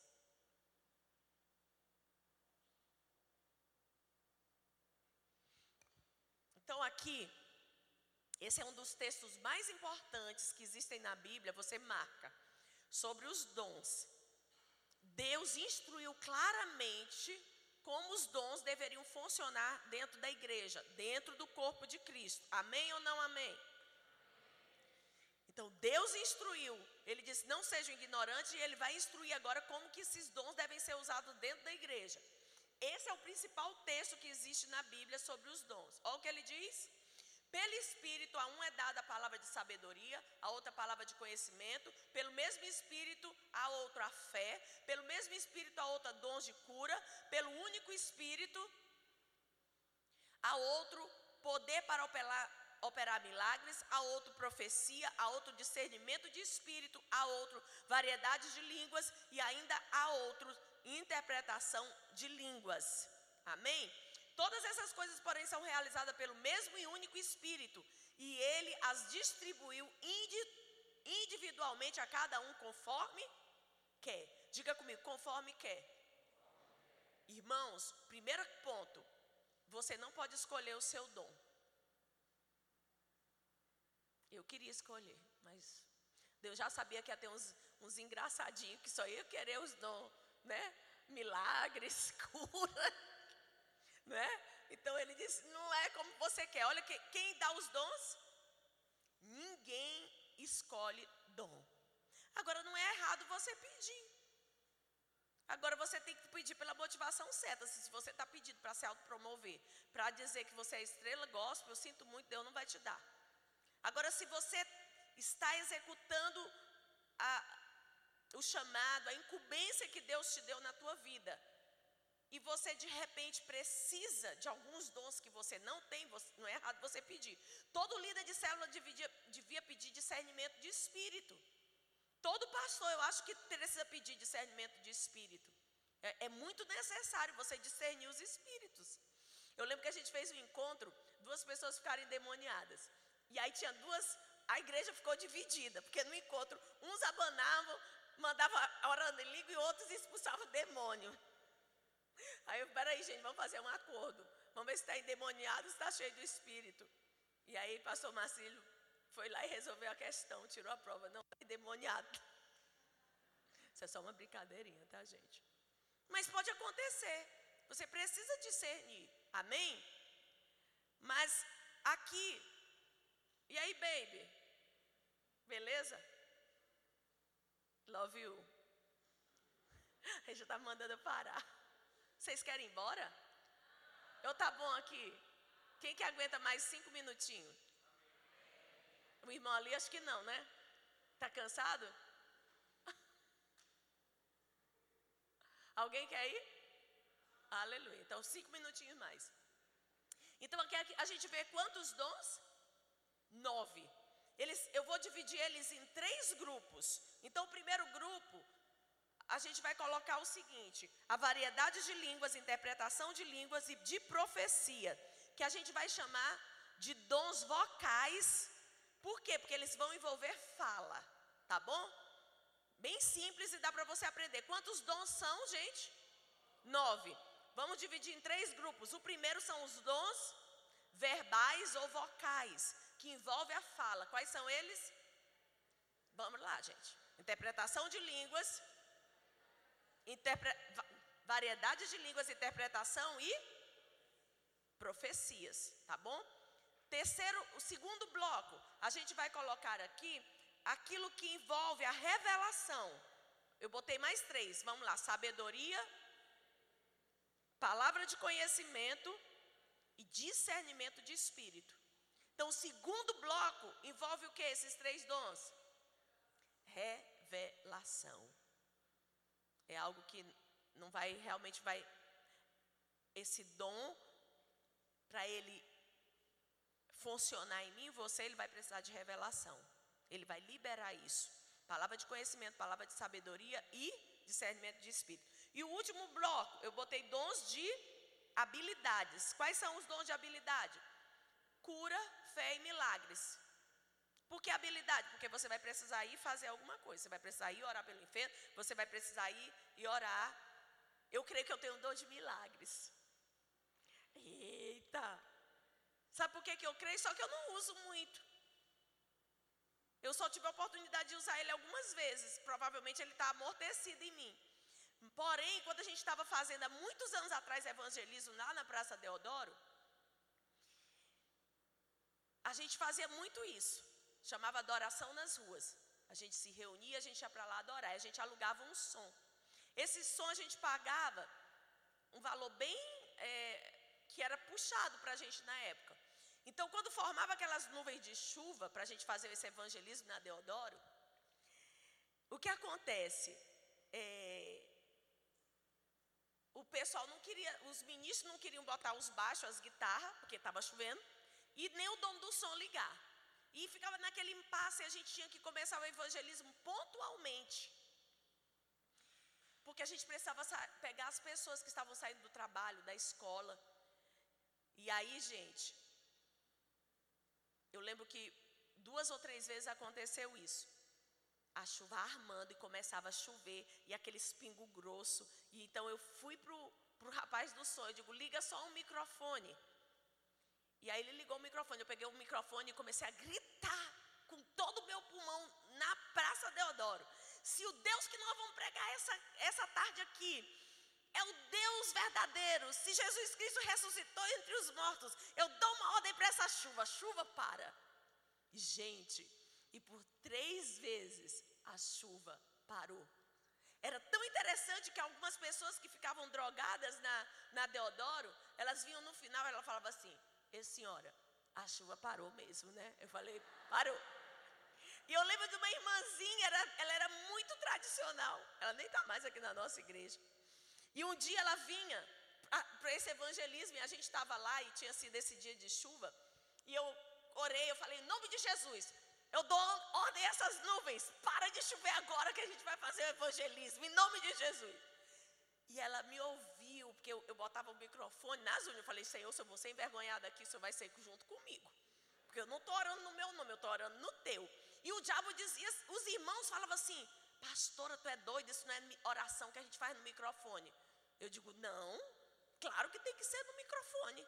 Então, aqui, esse é um dos textos mais importantes que existem na Bíblia, você marca, sobre os dons. Deus instruiu claramente como os dons deveriam funcionar dentro da igreja, dentro do corpo de Cristo. Amém ou não amém? Então Deus instruiu, ele disse: não sejam ignorantes, e ele vai instruir agora como que esses dons devem ser usados dentro da igreja. Esse é o principal texto que existe na Bíblia sobre os dons. Olha o que ele diz. Pelo Espírito, a um é dada a palavra de sabedoria, a outra a palavra de conhecimento. Pelo mesmo Espírito, a outro a fé. Pelo mesmo Espírito, a outra dons de cura. Pelo único Espírito, a outro poder para operar, operar milagres, a outro profecia, a outro discernimento de espírito, a outro variedades de línguas e ainda a outro interpretação de línguas. Amém? Todas essas coisas, porém, são realizadas pelo mesmo e único Espírito, e ele as distribuiu individualmente a cada um conforme quer. Diga comigo, conforme quer. Irmãos, primeiro ponto, você não pode escolher o seu dom. Eu queria escolher, mas Deus já sabia que ia ter uns, uns engraçadinhos que só ia querer os dons, né? Milagres, cura, né? Então ele disse: não é como você quer. Olha que, quem dá os dons? Ninguém escolhe dom. Agora não é errado você pedir. Agora você tem que pedir pela motivação certa. Se você está pedindo para se autopromover, para dizer que você é estrela gospel, eu sinto muito, Deus não vai te dar. Agora, se você está executando a, o chamado, a incumbência que Deus te deu na tua vida, e você de repente precisa de alguns dons que você não tem, você, não é errado você pedir. Todo líder de célula devia, devia pedir discernimento de espírito. Todo pastor, eu acho que precisa pedir discernimento de espírito. É, é muito necessário você discernir os espíritos. Eu lembro que a gente fez um encontro, duas pessoas ficaram endemoniadas. E aí tinha duas, a igreja ficou dividida, porque no encontro uns abanavam, mandavam orando em língua e outros expulsavam demônio. Aí eu, peraí, gente, vamos fazer um acordo. Vamos ver se está endemoniado, se está cheio do espírito. E aí, pastor Marcílio foi lá e resolveu a questão, tirou a prova. Não, está endemoniado. Isso é só uma brincadeirinha, tá, gente? Mas pode acontecer. Você precisa discernir. Amém? Mas aqui e aí, baby? Beleza? Love you. Ele já está mandando parar. Vocês querem ir embora? Eu tá bom aqui. Quem que aguenta mais cinco minutinhos? O irmão ali, acho que não, né? Tá cansado? Alguém quer ir? Aleluia. Então, cinco minutinhos mais. Então, aqui a gente vê quantos dons? nove. Eles, eu vou dividir eles em três grupos. Então, o primeiro grupo, a gente vai colocar o seguinte: a variedade de línguas, interpretação de línguas e de profecia, que a gente vai chamar de dons vocais. Por quê? Porque eles vão envolver fala, tá bom? Bem simples e dá para você aprender. Quantos dons são, gente? Nove. Vamos dividir em três grupos. O primeiro são os dons verbais ou vocais que envolve a fala. Quais são eles? Vamos lá, gente. Interpretação de línguas, interpre... variedade de línguas, interpretação e profecias, tá bom? Terceiro, o segundo bloco, a gente vai colocar aqui aquilo que envolve a revelação. Eu botei mais três, vamos lá: sabedoria, palavra de conhecimento e discernimento de espírito. Então, o segundo bloco envolve o que? Esses três dons? Revelação. É algo que não vai realmente vai esse dom para ele funcionar em mim, você, ele vai precisar de revelação. Ele vai liberar isso. Palavra de conhecimento, palavra de sabedoria e discernimento de espírito. E o último bloco, eu botei dons de habilidades. Quais são os dons de habilidade? Cura, fé e milagres. Por que habilidade? Porque você vai precisar ir fazer alguma coisa. Você vai precisar ir orar pelo enfermo, você vai precisar ir e orar. Eu creio que eu tenho dom de milagres. Eita! Sabe por que, que eu creio? Só que eu não uso muito. Eu só tive a oportunidade de usar ele algumas vezes. Provavelmente ele está amortecido em mim. Porém, quando a gente estava fazendo há muitos anos atrás evangelismo lá na Praça Deodoro, a gente fazia muito isso. Chamava adoração nas ruas. A gente se reunia, a gente ia para lá adorar. A gente alugava um som. Esse som a gente pagava um valor bem. É, que era puxado para a gente na época. Então, quando formava aquelas nuvens de chuva para a gente fazer esse evangelismo na Deodoro, o que acontece? É, o pessoal não queria, os ministros não queriam botar os baixos, as guitarras, porque estava chovendo, e nem o dono do som ligar. E ficava naquele impasse, a gente tinha que começar o evangelismo pontualmente. Porque a gente precisava pegar as pessoas que estavam saindo do trabalho, da escola. E aí, gente, eu lembro que duas ou três vezes aconteceu isso. A chuva armando e começava a chover, e aquele espingo grosso. E então eu fui pro, pro rapaz do sonho, eu digo, liga só um microfone. E aí ele ligou o microfone, eu peguei o microfone e comecei a gritar com todo o meu pulmão na Praça Deodoro. Se o Deus que nós vamos pregar essa, essa tarde aqui é o Deus verdadeiro, se Jesus Cristo ressuscitou entre os mortos, eu dou uma ordem para essa chuva, chuva para. Gente, e por três vezes a chuva parou. Era tão interessante que algumas pessoas que ficavam drogadas na, na Deodoro, elas vinham no final e ela falava assim: e senhora, a chuva parou mesmo, né? Eu falei, parou. E eu lembro de uma irmãzinha, ela, ela era muito tradicional. Ela nem está mais aqui na nossa igreja. E um dia ela vinha para esse evangelismo, e a gente estava lá e tinha sido esse dia de chuva. E eu orei, eu falei, em nome de Jesus, eu dou ordem a essas nuvens, para de chover agora que a gente vai fazer o evangelismo, em nome de Jesus. E ela me ouviu, porque eu, eu botava o microfone nas unhas. Eu falei, Senhor, se eu vou ser envergonhada aqui, o Senhor vai ser junto comigo. Porque eu não estou orando no meu nome, eu estou orando no teu. E o diabo dizia, os irmãos falavam assim, pastora, tu é doida, isso não é oração que a gente faz no microfone. Eu digo, não, claro que tem que ser no microfone.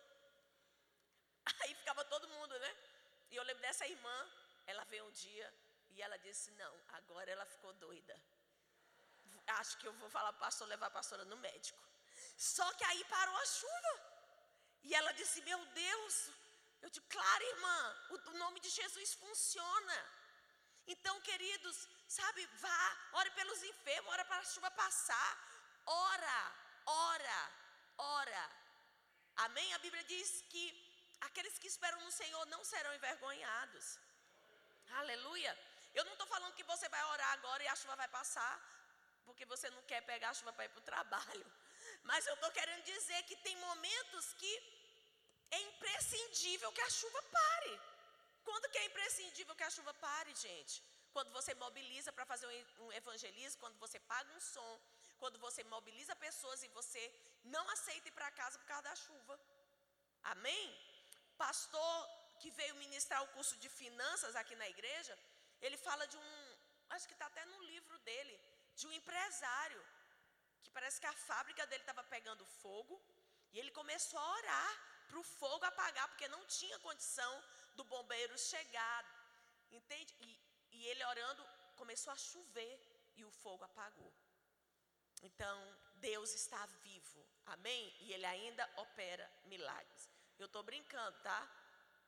Aí ficava todo mundo, né? E eu lembro dessa irmã, ela veio um dia e ela disse, não, agora ela ficou doida acho que eu vou falar para pastor levar a pastora no médico. Só que aí parou a chuva. E ela disse: Meu Deus. Eu disse: Claro, irmã, o, o nome de Jesus funciona. Então, queridos, sabe, vá, ore pelos enfermos, ora para a chuva passar. Ora, ora, ora. Amém? A Bíblia diz que aqueles que esperam no Senhor não serão envergonhados. Aleluia. Eu não estou falando que você vai orar agora e a chuva vai passar porque você não quer pegar a chuva para ir para o trabalho. Mas eu estou querendo dizer que tem momentos que é imprescindível que a chuva pare. Quando que é imprescindível que a chuva pare, gente? Quando você mobiliza para fazer um evangelismo, quando você paga um som, quando você mobiliza pessoas e você não aceita ir para casa por causa da chuva. Amém? Pastor que veio ministrar o curso de finanças aqui na igreja, ele fala de um, acho que está até no livro dele, de um empresário que parece que a fábrica dele estava pegando fogo e ele começou a orar para o fogo apagar, porque não tinha condição do bombeiro chegar. Entende? E, e ele orando, começou a chover e o fogo apagou. Então, Deus está vivo, amém? E Ele ainda opera milagres. Eu estou brincando, tá?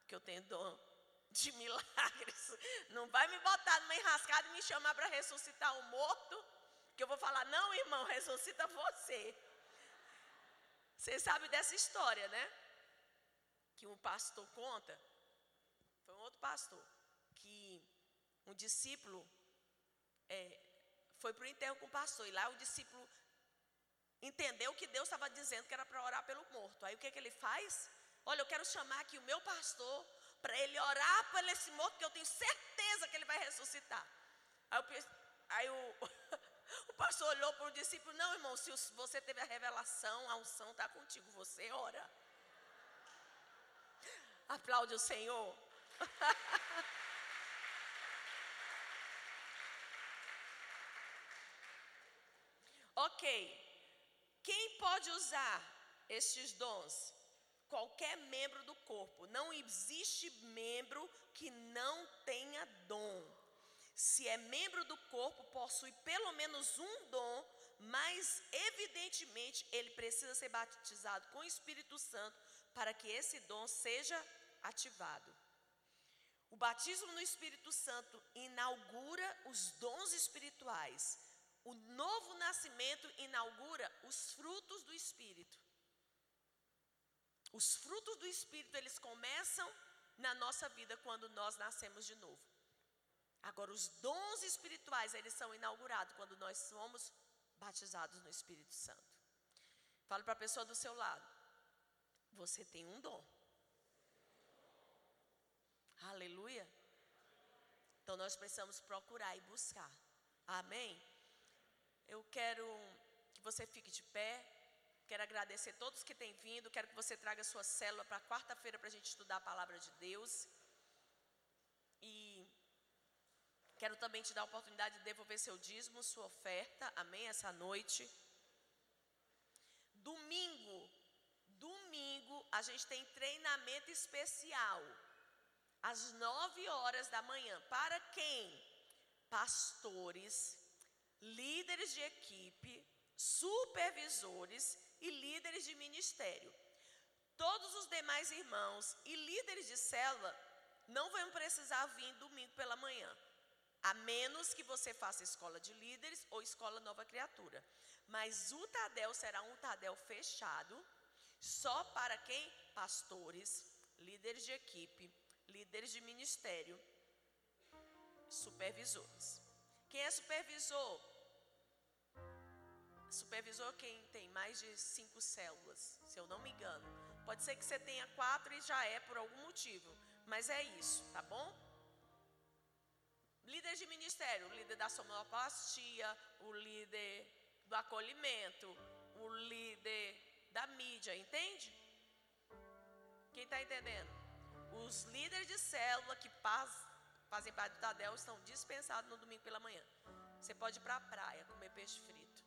Que eu tenho dom de milagres. Não vai me botar numa enrascada e me chamar para ressuscitar o morto que eu vou falar, não, irmão, ressuscita você. Você sabe dessa história, né? Que um pastor conta. Foi um outro pastor. Que um discípulo é, foi para o enterro com o pastor. E lá o discípulo entendeu que Deus estava dizendo que era para orar pelo morto. Aí o que, que ele faz? Olha, eu quero chamar aqui o meu pastor para ele orar por esse morto, que eu tenho certeza que ele vai ressuscitar. Aí, eu, aí o, O pastor olhou para o discípulo: Não, irmão, se você teve a revelação, a unção está contigo, você ora. Aplaude o Senhor. ok. Quem pode usar estes dons? Qualquer membro do corpo. Não existe membro que não tenha dom. Se é membro do corpo, possui pelo menos um dom, mas evidentemente ele precisa ser batizado com o Espírito Santo para que esse dom seja ativado. O batismo no Espírito Santo inaugura os dons espirituais. O novo nascimento inaugura os frutos do Espírito. Os frutos do Espírito, eles começam na nossa vida quando nós nascemos de novo. Agora, os dons espirituais, eles são inaugurados quando nós somos batizados no Espírito Santo. Fale para a pessoa do seu lado: você tem um dom. Aleluia. Então nós precisamos procurar e buscar. Amém? Eu quero que você fique de pé. Quero agradecer a todos que têm vindo. Quero que você traga sua célula para quarta-feira para a gente estudar a palavra de Deus. E quero também te dar a oportunidade de devolver seu dízimo, sua oferta. Amém? Essa noite. Domingo. Domingo a gente tem treinamento especial às nove horas da manhã. Para quem? Pastores, líderes de equipe, supervisores e líderes de ministério. Todos os demais irmãos e líderes de célula não vão precisar vir domingo pela manhã, a menos que você faça escola de líderes ou escola nova criatura. Mas o Tadel será um Tadel fechado, só para quem? Pastores, líderes de equipe, líderes de ministério, supervisores. Quem é supervisor? Supervisor quem tem mais de cinco células, se eu não me engano. Pode ser que você tenha quatro e já é por algum motivo, mas é isso, tá bom? Líder de ministério, o líder da sonoplastia, o líder do acolhimento, o líder da mídia, entende? Quem está entendendo? Os líderes de célula que fazem parte do Tadel estão dispensados no domingo pela manhã. Você pode ir para a praia comer peixe frito.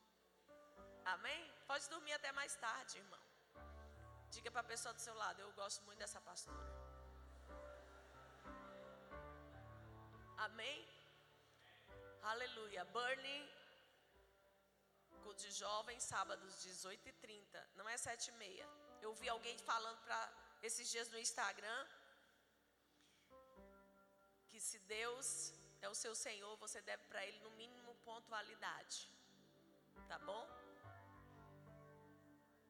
Amém? Pode dormir até mais tarde, irmão. Diga para a pessoa do seu lado: Eu gosto muito dessa pastora. Amém? Aleluia. Burning, culto de jovens, sábados, 18h30. Não é 7h30. Eu vi alguém falando para esses dias no Instagram que se Deus é o seu Senhor, você deve para Ele no mínimo pontualidade. Tá bom?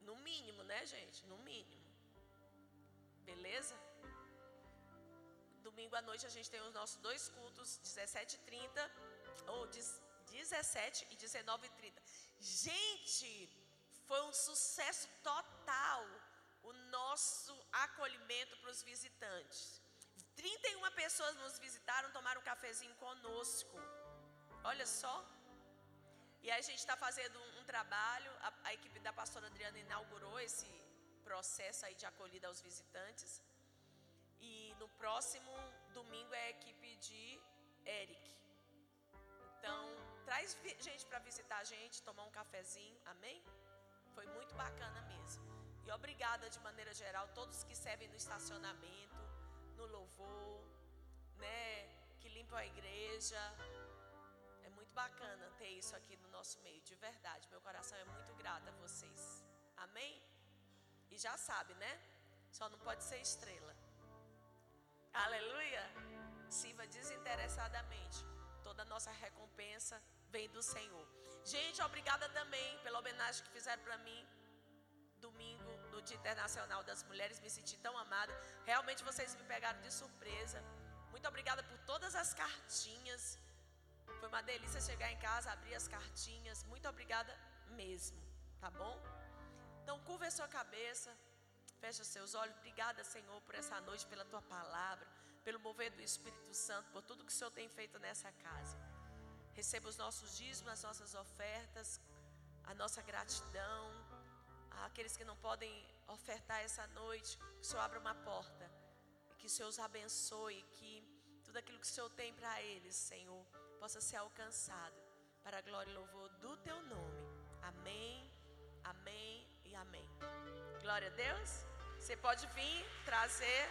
No mínimo, né, gente? No mínimo. Beleza? Domingo à noite a gente tem os nossos dois cultos, 17h30, ou 17 e 19h30. Gente, foi um sucesso total o nosso acolhimento para os visitantes. 31 pessoas nos visitaram, tomaram um cafezinho conosco. Olha só. E a gente está fazendo um, um trabalho, a, a, equipe da pastora Adriana inaugurou esse processo aí de acolhida aos visitantes. E no próximo domingo é a equipe de Eric. Então, traz gente para visitar a gente, tomar um cafezinho, amém? Foi muito bacana mesmo. E obrigada de maneira geral todos que servem no estacionamento no louvor, né? Que limpam a igreja. É muito bacana ter isso aqui no nosso meio, de verdade. Meu coração é muito grato a vocês. Amém? E já sabe, né? Só não pode ser estrela. Aleluia! Sirva desinteressadamente. Toda a nossa recompensa vem do Senhor. Gente, obrigada também pela homenagem que fizeram para mim domingo, no Dia Internacional das Mulheres, me senti tão amada. Realmente vocês me pegaram de surpresa. Muito obrigada por todas as cartinhas. Foi uma delícia chegar em casa, abrir as cartinhas. Muito obrigada mesmo, tá bom? Então, curva a sua cabeça, fecha seus olhos. Obrigada, Senhor, por essa noite, pela tua palavra, pelo mover do Espírito Santo, por tudo que o Senhor tem feito nessa casa. Receba os nossos dízimos, as nossas ofertas, a nossa gratidão aqueles que não podem ofertar essa noite, que o Senhor abra uma porta que o Senhor os abençoe, que tudo aquilo que o Senhor tem para eles, Senhor, possa ser alcançado para a glória e louvor do teu nome. Amém, amém e amém. Glória a Deus. Você pode vir trazer.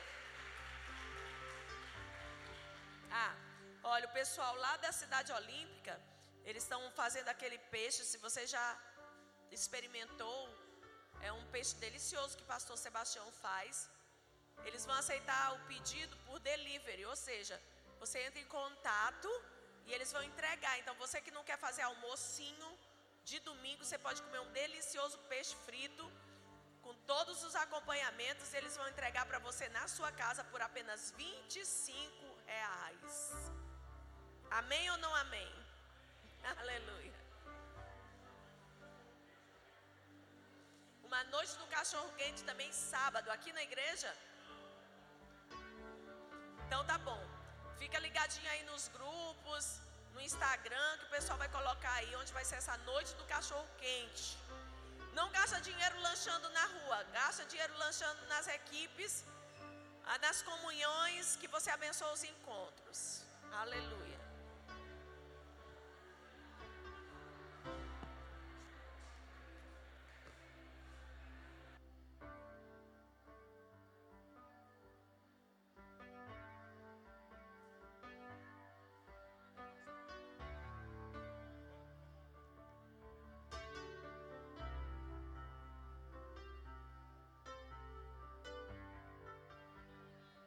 Ah, olha, o pessoal lá da cidade olímpica, eles estão fazendo aquele peixe. Se você já experimentou, é um peixe delicioso que o pastor Sebastião faz. Eles vão aceitar o pedido por delivery, ou seja, você entra em contato e eles vão entregar. Então, você que não quer fazer almocinho de domingo, você pode comer um delicioso peixe frito todos os acompanhamentos. Eles vão entregar para você na sua casa por apenas 25 reais. Amém ou não amém? Aleluia. Uma noite do cachorro quente também sábado aqui na igreja. Então tá bom. Fica ligadinho aí nos grupos, no Instagram, que o pessoal vai colocar aí onde vai ser essa noite do cachorro quente. Não gasta dinheiro lanchando na rua, gasta dinheiro lanchando nas equipes, ah, nas comunhões que você abençoa os encontros. Aleluia.